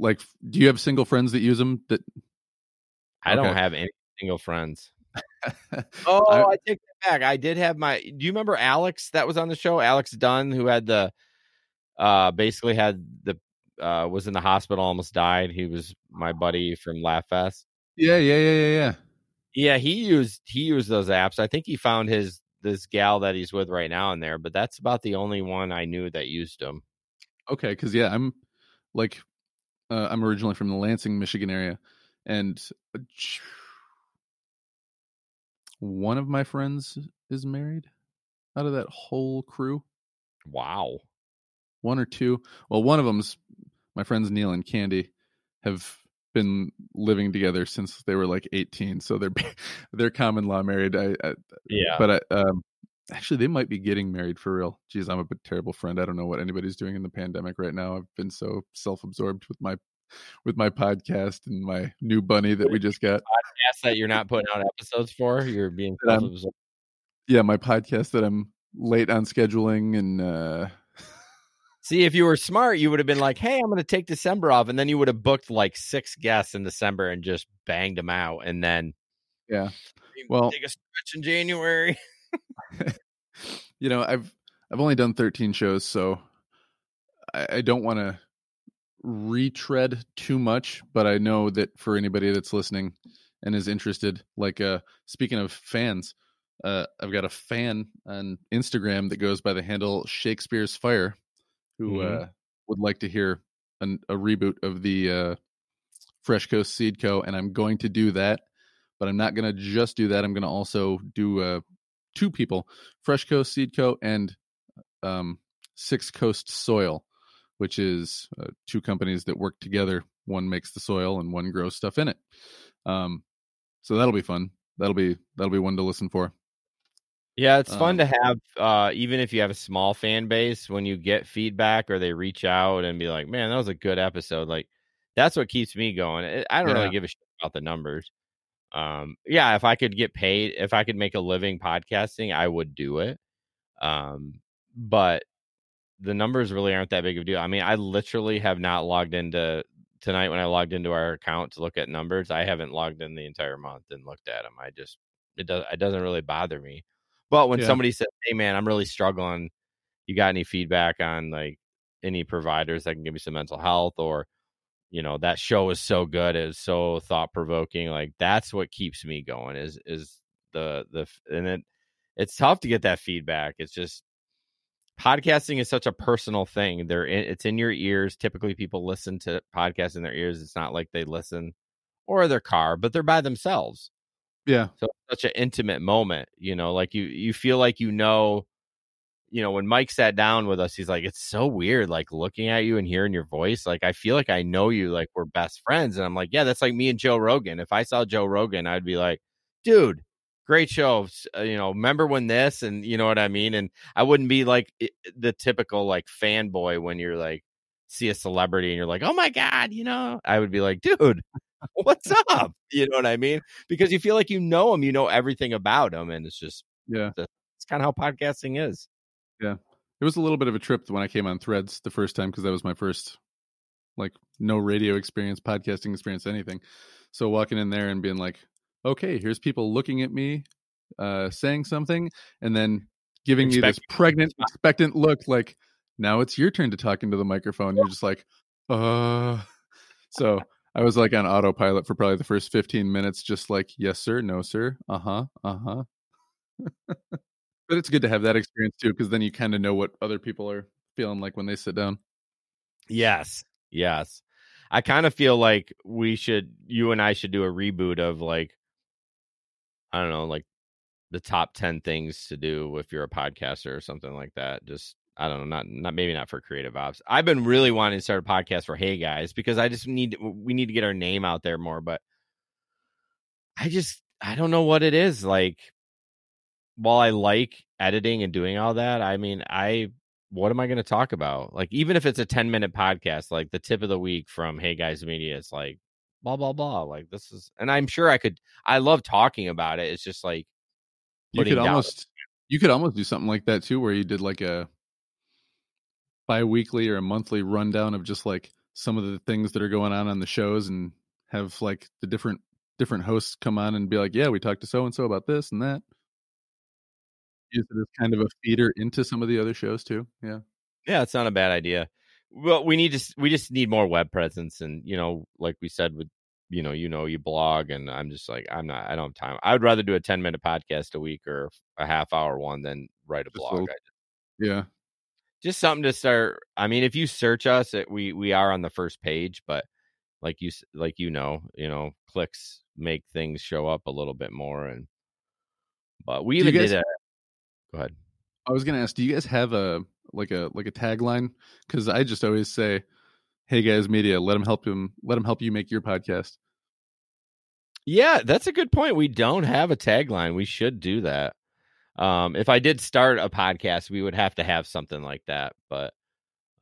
Speaker 1: like, do you have single friends that use them? That
Speaker 2: I don't have any single friends. oh, I, I, take that back. I did have my. Do you remember Alex that was on the show? Alex Dunn, who had the, uh, basically had the, uh, was in the hospital, almost died. He was my buddy from LaughFest.
Speaker 1: Yeah, yeah, yeah, yeah, yeah.
Speaker 2: Yeah, he used he used those apps. I think he found his this gal that he's with right now in there, but that's about the only one I knew that used them.
Speaker 1: Okay, because yeah, I'm like, uh, I'm originally from the Lansing, Michigan area, and uh, one of my friends is married out of that whole crew.
Speaker 2: Wow.
Speaker 1: One or two. Well, one of them's my friends Neil and Candy have been living together since they were like 18 so they're they're common law married. I, I
Speaker 2: yeah.
Speaker 1: but I, um actually they might be getting married for real. Geez i'm a terrible friend. I don't know what anybody's doing in the pandemic right now. I've been so self-absorbed with my with my podcast and my new bunny that we just got.
Speaker 2: podcast that you're not putting out episodes for? You're being
Speaker 1: yeah my podcast that i'm late on scheduling and uh
Speaker 2: See, if you were smart, you would have been like, "Hey, I'm going to take December off," and then you would have booked like six guests in December and just banged them out, and then
Speaker 1: yeah, well,
Speaker 2: take a stretch in January.
Speaker 1: you know, I've I've only done 13 shows, so I, I don't want to retread too much, but I know that for anybody that's listening and is interested, like uh speaking of fans, uh I've got a fan on Instagram that goes by the handle Shakespeare's Fire who mm-hmm. uh, would like to hear an, a reboot of the uh, Fresh Coast Seed Co. And I'm going to do that, but I'm not going to just do that. I'm going to also do uh, two people, Fresh Coast Seed Co. and um, Six Coast Soil, which is uh, two companies that work together. One makes the soil and one grows stuff in it. Um, so that'll be fun. That'll be that'll be one to listen for.
Speaker 2: Yeah, it's fun um, to have, uh, even if you have a small fan base, when you get feedback or they reach out and be like, "Man, that was a good episode." Like, that's what keeps me going. I don't yeah. really give a shit about the numbers. Um, yeah, if I could get paid, if I could make a living podcasting, I would do it. Um, but the numbers really aren't that big of a deal. I mean, I literally have not logged into tonight when I logged into our account to look at numbers. I haven't logged in the entire month and looked at them. I just it does it doesn't really bother me. But when yeah. somebody says, "Hey, man, I'm really struggling," you got any feedback on like any providers that can give me some mental health or you know that show is so good it's so thought provoking like that's what keeps me going is is the the and it it's tough to get that feedback it's just podcasting is such a personal thing they're in, it's in your ears typically people listen to podcasts in their ears it's not like they listen or their car but they're by themselves
Speaker 1: yeah.
Speaker 2: So such an intimate moment, you know, like you you feel like you know, you know, when Mike sat down with us, he's like, it's so weird, like looking at you and hearing your voice. Like I feel like I know you, like we're best friends. And I'm like, yeah, that's like me and Joe Rogan. If I saw Joe Rogan, I'd be like, dude, great show. Uh, you know, remember when this, and you know what I mean. And I wouldn't be like the typical like fanboy when you're like see a celebrity and you're like, oh my god, you know. I would be like, dude what's up? You know what I mean? Because you feel like you know him, you know everything about him, and it's just
Speaker 1: yeah,
Speaker 2: it's kind of how podcasting is.
Speaker 1: Yeah, it was a little bit of a trip when I came on Threads the first time because that was my first like no radio experience, podcasting experience, anything. So walking in there and being like, okay, here's people looking at me, uh, saying something, and then giving Expect- me this pregnant, expectant look, like now it's your turn to talk into the microphone. You're just like, uh. So I was like on autopilot for probably the first 15 minutes, just like, yes, sir, no, sir, uh huh, uh huh. but it's good to have that experience too, because then you kind of know what other people are feeling like when they sit down.
Speaker 2: Yes, yes. I kind of feel like we should, you and I should do a reboot of like, I don't know, like the top 10 things to do if you're a podcaster or something like that. Just I don't know, not not maybe not for creative ops. I've been really wanting to start a podcast for Hey Guys because I just need we need to get our name out there more, but I just I don't know what it is. Like while I like editing and doing all that, I mean, I what am I going to talk about? Like even if it's a 10 minute podcast, like the tip of the week from Hey Guys Media, it's like blah blah blah. Like this is and I'm sure I could I love talking about it. It's just like
Speaker 1: you could almost you could almost do something like that too where you did like a bi-weekly or a monthly rundown of just like some of the things that are going on on the shows and have like the different different hosts come on and be like yeah we talked to so and so about this and that. Use it as kind of a feeder into some of the other shows too yeah.
Speaker 2: Yeah it's not a bad idea. Well we need to we just need more web presence and you know like we said with you know you know you blog and i'm just like i'm not i don't have time. I would rather do a 10 minute podcast a week or a half hour one than write a just blog.
Speaker 1: little, yeah
Speaker 2: just something to start. I mean, if you search us, it, we we are on the first page, but like you like you know, you know, clicks make things show up a little bit more and but we even guys, did a go ahead.
Speaker 1: I was gonna ask, do you guys have a like a like a tagline? Because I just always say, "Hey guys, media, let them help him. Let them help you make your podcast."
Speaker 2: Yeah, that's a good point. We don't have a tagline. We should do that. Um, if I did start a podcast, we would have to have something like that. But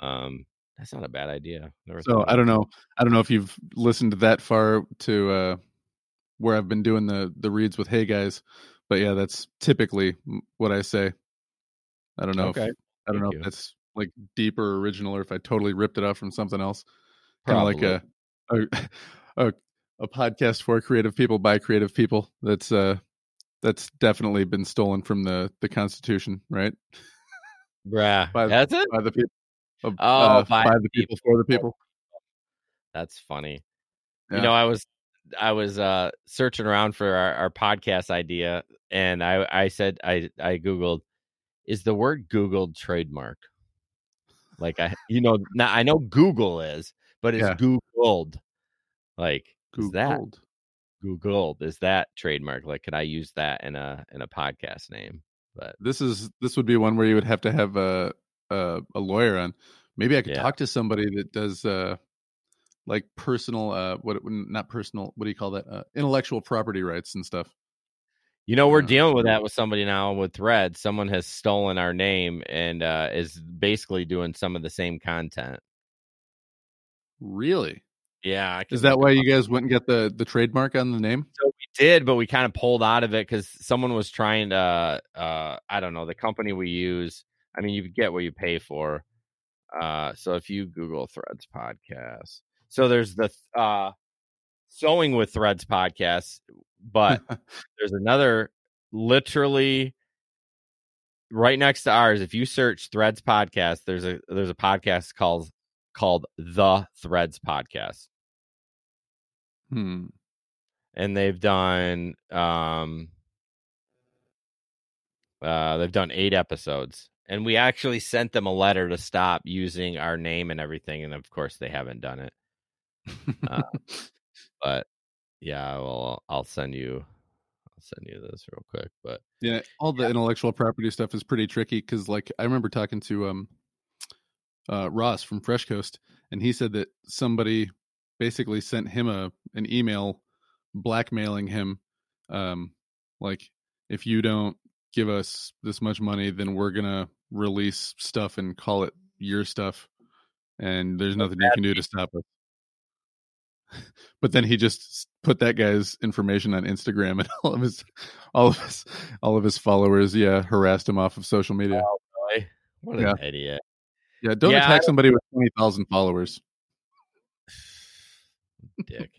Speaker 2: um, that's not a bad idea.
Speaker 1: Never so I don't know. I don't know if you've listened that far to uh, where I've been doing the the reads with Hey guys, but yeah, that's typically what I say. I don't know. Okay. If, I don't Thank know you. if that's like deep or original, or if I totally ripped it off from something else. Kind of like a, a a a podcast for creative people by creative people. That's uh that's definitely been stolen from the the Constitution, right?
Speaker 2: Bruh,
Speaker 1: by,
Speaker 2: that's it.
Speaker 1: By the people oh, uh, by, by, the people, for the people.
Speaker 2: That's funny. Yeah. You know, I was I was uh searching around for our, our podcast idea, and I I said I I googled is the word Googled trademark. Like I, you know, now I know Google is, but it's yeah. Googled. Like Googled. is that Googled? Is that trademark? Like, could I use that in a in a podcast name? But
Speaker 1: this is this would be one where you would have to have a a, a lawyer on. Maybe I could yeah. talk to somebody that does uh like personal uh what not personal what do you call that uh, intellectual property rights and stuff.
Speaker 2: You know, we're dealing with that with somebody now with Thread. Someone has stolen our name and uh, is basically doing some of the same content.
Speaker 1: Really?
Speaker 2: Yeah.
Speaker 1: Is that why you guys wouldn't get the the trademark on the name?
Speaker 2: So we did, but we kind of pulled out of it because someone was trying to. Uh, I don't know the company we use. I mean, you get what you pay for. Uh, so if you Google Threads podcast, so there's the uh, sewing with Threads podcast, but there's another literally right next to ours. If you search Threads podcast, there's a there's a podcast called called the Threads podcast.
Speaker 1: Hmm.
Speaker 2: And they've done um uh they've done eight episodes and we actually sent them a letter to stop using our name and everything and of course they haven't done it uh, but yeah well i'll send you i'll send you this real quick but
Speaker 1: yeah all the yeah. intellectual property stuff is pretty tricky because like i remember talking to um uh ross from fresh coast and he said that somebody basically sent him a an email blackmailing him um like if you don't give us this much money then we're gonna release stuff and call it your stuff and there's nothing you can do to stop us but then he just put that guy's information on instagram and all of his all of his all of his followers yeah harassed him off of social media oh,
Speaker 2: boy. what an yeah. idiot
Speaker 1: yeah don't yeah, attack somebody with 20000 followers
Speaker 2: dick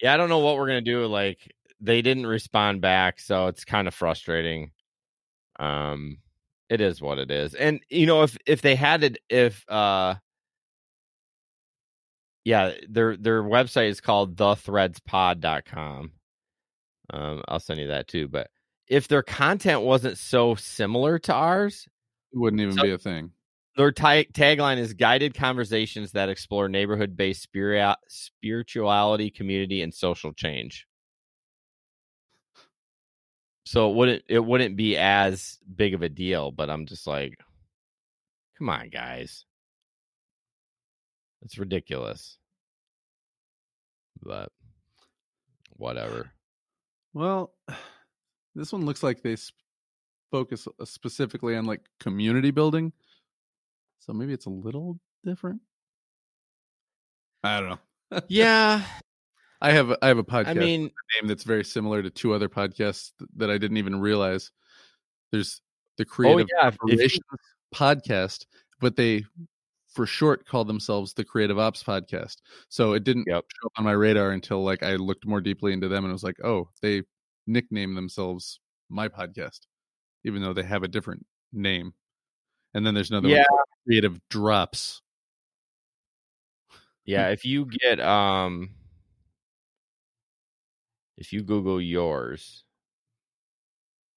Speaker 2: yeah i don't know what we're gonna do like they didn't respond back so it's kind of frustrating um it is what it is. And you know, if if they had it if uh yeah, their their website is called thethreadspod.com. Um I'll send you that too, but if their content wasn't so similar to ours,
Speaker 1: it wouldn't even so, be a thing.
Speaker 2: Their t- tagline is guided conversations that explore neighborhood-based spirit, spirituality, community, and social change. So it wouldn't it wouldn't be as big of a deal but i'm just like come on guys. It's ridiculous. But whatever.
Speaker 1: Well this one looks like they focus uh, specifically on like community building so maybe it's a little different i don't know
Speaker 2: yeah
Speaker 1: I have I have a podcast. I
Speaker 2: mean,
Speaker 1: name that's very similar to two other podcasts that I didn't even realize. There's the oh, Creative oh, yeah. Operations podcast, but they for short call themselves the Creative Ops podcast. So it didn't yep. show up on my radar until like I looked more deeply into them and was like, oh, they nickname themselves my podcast, even though they have a different name. And then there's another yeah. one, Creative Drops.
Speaker 2: Yeah, if you get um if you Google yours,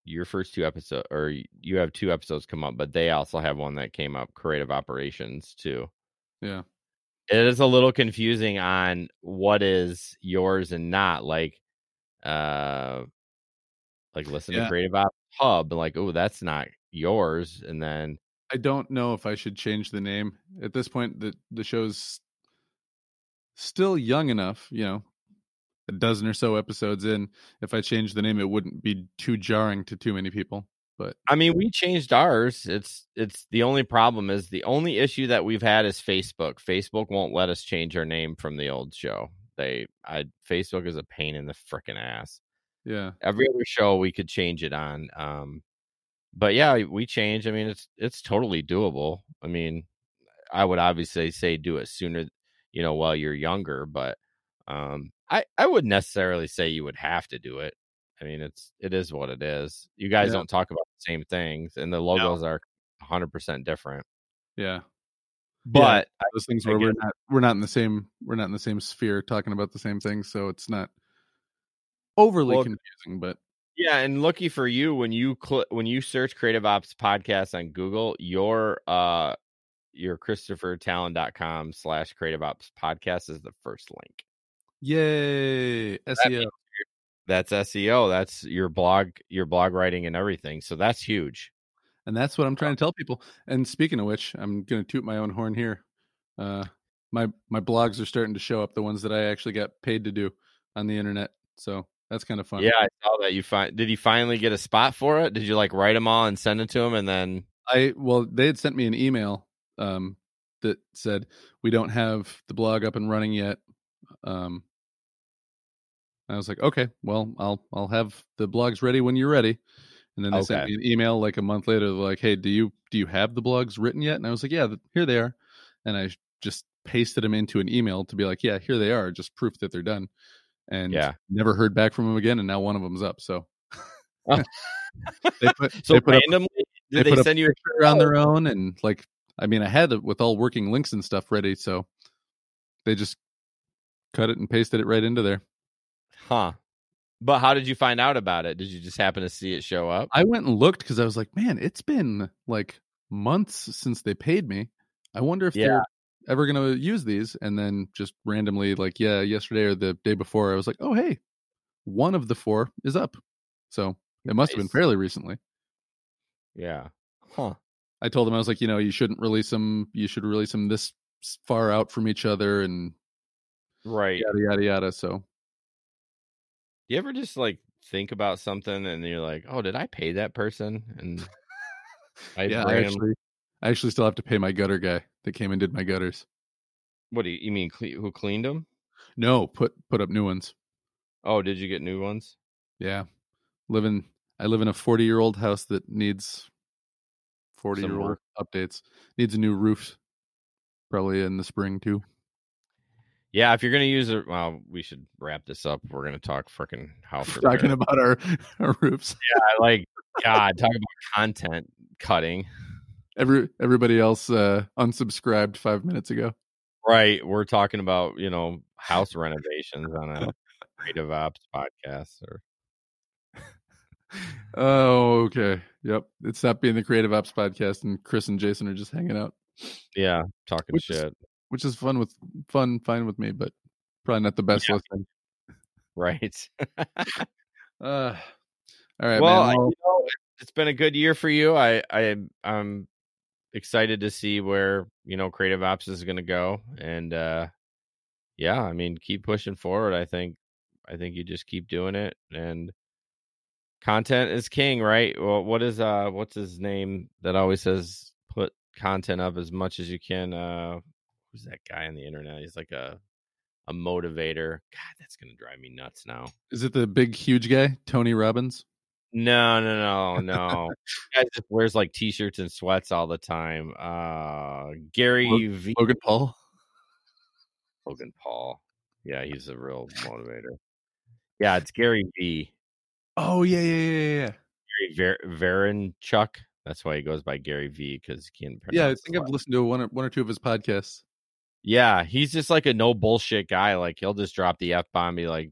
Speaker 2: your first two episodes, or you have two episodes come up, but they also have one that came up, Creative Operations too.
Speaker 1: Yeah.
Speaker 2: it is a little confusing on what is yours and not. Like, uh, like listen
Speaker 1: Yeah.
Speaker 2: to Creative Ops Hub, and like, oh, that's not yours. And then
Speaker 1: I don't know if I should change the name at this point. The the show's still young enough, you know, a dozen or so episodes in. If I change the name, it wouldn't be too jarring to too many people. But
Speaker 2: I mean, we changed ours. It's it's the only problem is the only issue that we've had is Facebook. Facebook won't let us change our name from the old show. They I Facebook is a pain in the freaking ass.
Speaker 1: yeah,
Speaker 2: Every other show we could change it on. Um but yeah, we change. I mean, it's it's totally doable. I mean, I would obviously say do it sooner, you know, while you're younger, but um I I wouldn't necessarily say you would have to do it. I mean, it's it is what it is. You guys
Speaker 1: Yeah.
Speaker 2: don't talk about the same things and the logos are 100% different.
Speaker 1: yeah.
Speaker 2: But I-
Speaker 1: Those things where we're not we're not in the same we're not in the same sphere talking about the same things, so it's not overly
Speaker 2: Well,
Speaker 1: confusing. But
Speaker 2: yeah, and lucky for you when you cl- when you search Creative Ops podcast on Google, your uh your christophertalon.com slash creative ops podcast is the first link.
Speaker 1: yay, SEO.
Speaker 2: That's SEO. That's your blog, your blog writing and everything. So that's huge.
Speaker 1: and that's what I'm trying to tell people. And speaking of which, I'm going to toot my own horn here. Uh, my my blogs are starting to show up, the ones that I actually got paid to do on the internet. So that's kind of fun.
Speaker 2: Yeah, I saw that you find. Did you finally get a spot for it? Did you like write them all and send it to him, and then
Speaker 1: I well, they had sent me an email um, that said we don't have the blog up and running yet. Um, I was like, okay, well, I'll I'll have the blogs ready when you're ready. And then they sent me an email like a month later, like, hey, do you do you have the blogs written yet? And I was like, yeah, here they are. And I just pasted them into an email to be like, yeah, here they are, just proof that they're done. And
Speaker 2: Yeah.
Speaker 1: never heard back from them again. And now one of them's up. So
Speaker 2: Oh.
Speaker 1: they put
Speaker 2: so
Speaker 1: they put
Speaker 2: randomly
Speaker 1: they
Speaker 2: did they,
Speaker 1: a
Speaker 2: send you? A,
Speaker 1: picture on their own and like I mean I had it with all working links and stuff ready, so they just cut it and pasted it right into there.
Speaker 2: huh? But how did you find out about it? Did you just happen to see it show up?
Speaker 1: I went and looked because I was like, man, it's been like months since they paid me. I wonder if
Speaker 2: Yeah.
Speaker 1: they're ever gonna use these. And then just randomly, like, yeah, yesterday or the day before, I was like, oh hey, one of the four is up. So it must have been fairly recently.
Speaker 2: Yeah. Huh.
Speaker 1: I told them I was like, you know, you shouldn't release them. You should release them this far out from each other and
Speaker 2: Right.
Speaker 1: yada yada yada. So
Speaker 2: You ever just like think about something and you're like, oh, did I pay that person? And I
Speaker 1: yeah, I actually, I actually still have to pay my gutter guy that came and did my gutters.
Speaker 2: what do you, you mean? Cle- who cleaned them?
Speaker 1: No, put put up new ones.
Speaker 2: Oh, did you get new ones?
Speaker 1: Yeah, live in I live in a forty year old house that needs forty year old updates. Needs a new roof, probably in the spring too.
Speaker 2: Yeah, if you're gonna use it, well, we should wrap this up. We're gonna talk freaking house.
Speaker 1: Talking about our our roofs.
Speaker 2: Yeah, like God, talk about content cutting.
Speaker 1: Every everybody else uh, unsubscribed five minutes ago.
Speaker 2: Right. We're talking about, you know, house renovations on a creative ops podcast or
Speaker 1: Oh, okay. Yep. It's not being the Creative Ops podcast, and Chris and Jason are just hanging out,
Speaker 2: yeah, talking
Speaker 1: Which is-
Speaker 2: shit.
Speaker 1: which is fun with fun, fine with me, but probably not the best
Speaker 2: Yeah.
Speaker 1: listening.
Speaker 2: Right.
Speaker 1: Uh, all right,
Speaker 2: well,
Speaker 1: man.
Speaker 2: I- you know, it- it's been a good year for you. I, I, I'm excited to see where you know creative ops is going to go, and uh yeah, I mean, keep pushing forward. I think, I think you just keep doing it, and content is king, right? Well, what is uh, what's his name that always says put content up as much as you can? Uh, who's that guy on the internet? He's like a a motivator. God, that's gonna drive me nuts now.
Speaker 1: is it the big, huge guy, Tony Robbins?
Speaker 2: No, no, no, no. guy just wears like t-shirts and sweats all the time. Uh Gary
Speaker 1: Log-
Speaker 2: V.
Speaker 1: Logan Paul?
Speaker 2: Logan Paul. Yeah, he's a real motivator. Yeah, it's Gary V.
Speaker 1: Oh yeah, yeah, yeah, yeah.
Speaker 2: Gary Ver- Vaynerchuk. That's why he goes by Gary V because he can't
Speaker 1: Yeah, I think I've listened to one or one or two of his podcasts.
Speaker 2: Yeah, he's just like a no bullshit guy. Like he'll just drop the f bomb, be like,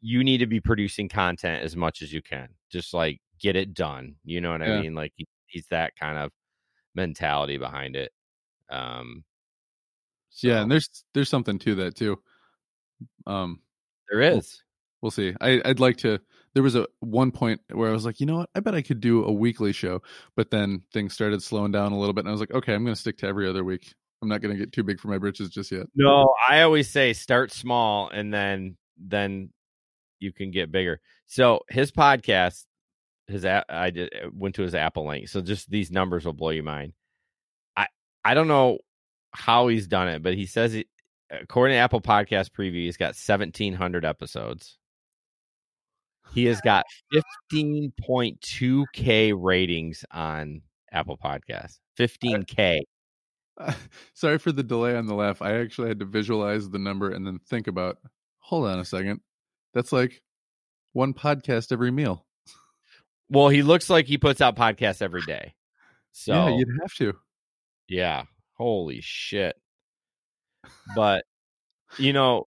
Speaker 2: "You need to be producing content as much as you can. Just like get it done." You know what
Speaker 1: Yeah.
Speaker 2: I mean? Like he, he's that kind of mentality behind it. Um,
Speaker 1: Yeah, and there's there's something to that too. Um,
Speaker 2: there is.
Speaker 1: we'll see. I, I'd like to. There was a one point where I was like, you know what? I bet I could do a weekly show, but then things started slowing down a little bit, and I was like, okay, I'm going to stick to every other week. I'm not going to get too big for my britches just yet.
Speaker 2: No, I always say start small and then then you can get bigger. So his podcast, his I did uh, went to his Apple link. So just these numbers will blow your mind. I I don't know how he's done it, but he says he, according to Apple Podcast Preview, he's got 1,700 episodes. He has got 15.2k ratings on Apple Podcasts. 15k.
Speaker 1: Sorry for the delay on the laugh. I actually had to visualize the number and then think about. Hold on a second. That's like one podcast every meal.
Speaker 2: Well, he looks like he puts out podcasts every day. So
Speaker 1: yeah, you'd have to.
Speaker 2: Yeah. Holy shit. But you know,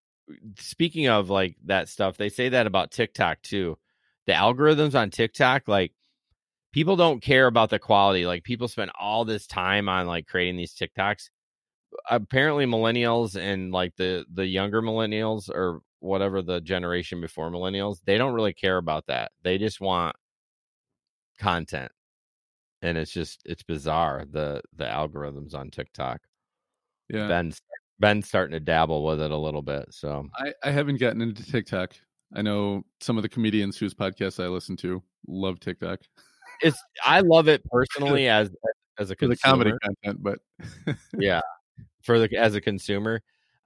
Speaker 2: speaking of like that stuff, they say that about TikTok too. The algorithms on TikTok, like people don't care about the quality. Like people spend all this time on like creating these TikToks. Apparently millennials and like the the younger millennials or whatever the generation before millennials, they don't really care about that. They just want content. And it's just it's bizarre the the algorithms on TikTok.
Speaker 1: Yeah.
Speaker 2: Ben's Ben's starting to dabble with it a little bit. So
Speaker 1: I, I haven't gotten into TikTok. I know some of the comedians whose podcasts I listen to love TikTok
Speaker 2: it's I love it personally as as a
Speaker 1: for
Speaker 2: consumer.
Speaker 1: the comedy content, but
Speaker 2: yeah, for the as a consumer.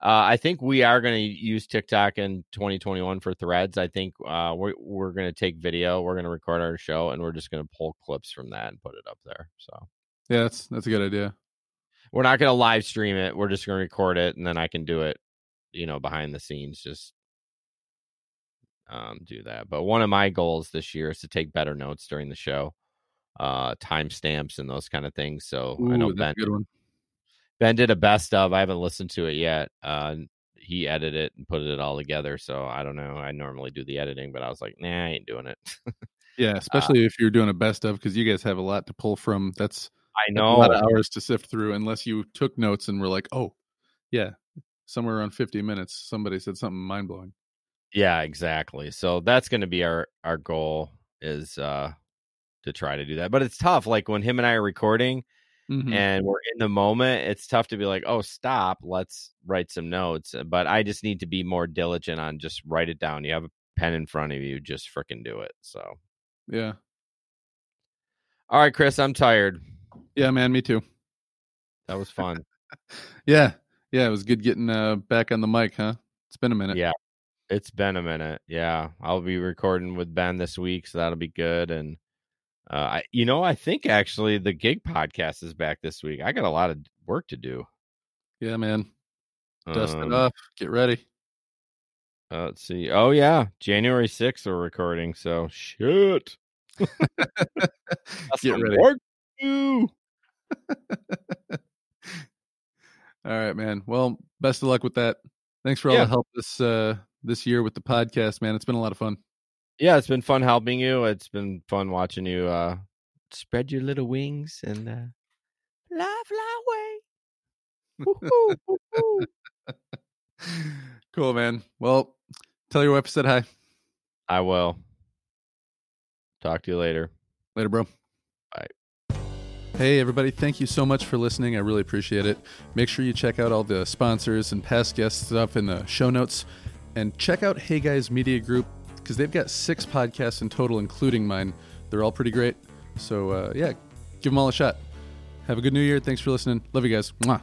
Speaker 2: Uh, I think we are going to use TikTok in 2021 for threads. I think uh, we're we're going to take video, we're going to record our show, and we're just going to pull clips from that and put it up there. So
Speaker 1: yeah, that's that's a good idea.
Speaker 2: we're not going to live stream it. We're just going to record it, and then I can do it, you know, behind the scenes. Just um, do that. But one of my goals this year is to take better notes during the show, uh, timestamps and those kind of things. So I know
Speaker 1: Ooh,
Speaker 2: Ben
Speaker 1: a good one.
Speaker 2: Ben did a best of. I haven't listened to it yet. Uh, he edited it and put it all together. So I don't know. I normally do the editing, but I was like, nah, I ain't doing it.
Speaker 1: Yeah, especially if you're doing a best of because you guys have a lot to pull from. That's
Speaker 2: I
Speaker 1: that's a
Speaker 2: know.
Speaker 1: lot of hours to sift through. Unless you took notes and were like, oh, yeah, somewhere around 50 minutes, somebody said something mind blowing.
Speaker 2: Yeah, exactly. So that's going to be our our goal is uh to try to do that. But it's tough. Like when him and I are recording
Speaker 1: Mhm.
Speaker 2: and we're in the moment, it's tough to be like, oh, stop. Let's write some notes. But I just need to be more diligent on just write it down. You have a pen in front of you, just freaking do it. So.
Speaker 1: Yeah,
Speaker 2: All right, Chris, I'm tired.
Speaker 1: yeah, man, me too.
Speaker 2: That was fun.
Speaker 1: Yeah, yeah, it was good getting uh, back on the mic, huh? It's been a minute.
Speaker 2: Yeah. It's been a minute. Yeah. I'll be recording with Ben this week, so that'll be good. And uh I you know, I think actually the gig podcast is back this week. I got a lot of work to do.
Speaker 1: yeah, man. Dust
Speaker 2: Um,
Speaker 1: it off. Get ready.
Speaker 2: uh, let's see. Oh yeah. January 6th we're recording, so shit.
Speaker 1: Get ready.
Speaker 2: work.
Speaker 1: All right, man. Well, best of luck with that. Thanks for all
Speaker 2: Yeah.
Speaker 1: the help this uh this year with the podcast, man. It's been a lot of fun.
Speaker 2: Yeah, it's been fun helping you. It's been fun watching you uh spread your little wings and uh fly fly away. Woo-hoo, woo-hoo.
Speaker 1: cool, man. Well, tell your wife I said hi.
Speaker 2: I will. Talk to you later.
Speaker 1: Later, bro.
Speaker 2: Bye.
Speaker 1: Hey, everybody. Thank you so much for listening. I really appreciate it. Make sure you check out all the sponsors and past guest stuff in the show notes. And check out Hey Guys Media Group because they've got six podcasts in total, including mine. They're all pretty great. So, uh, yeah, give them all a shot. Have a good new year. Thanks for listening. Love you guys. Mwah.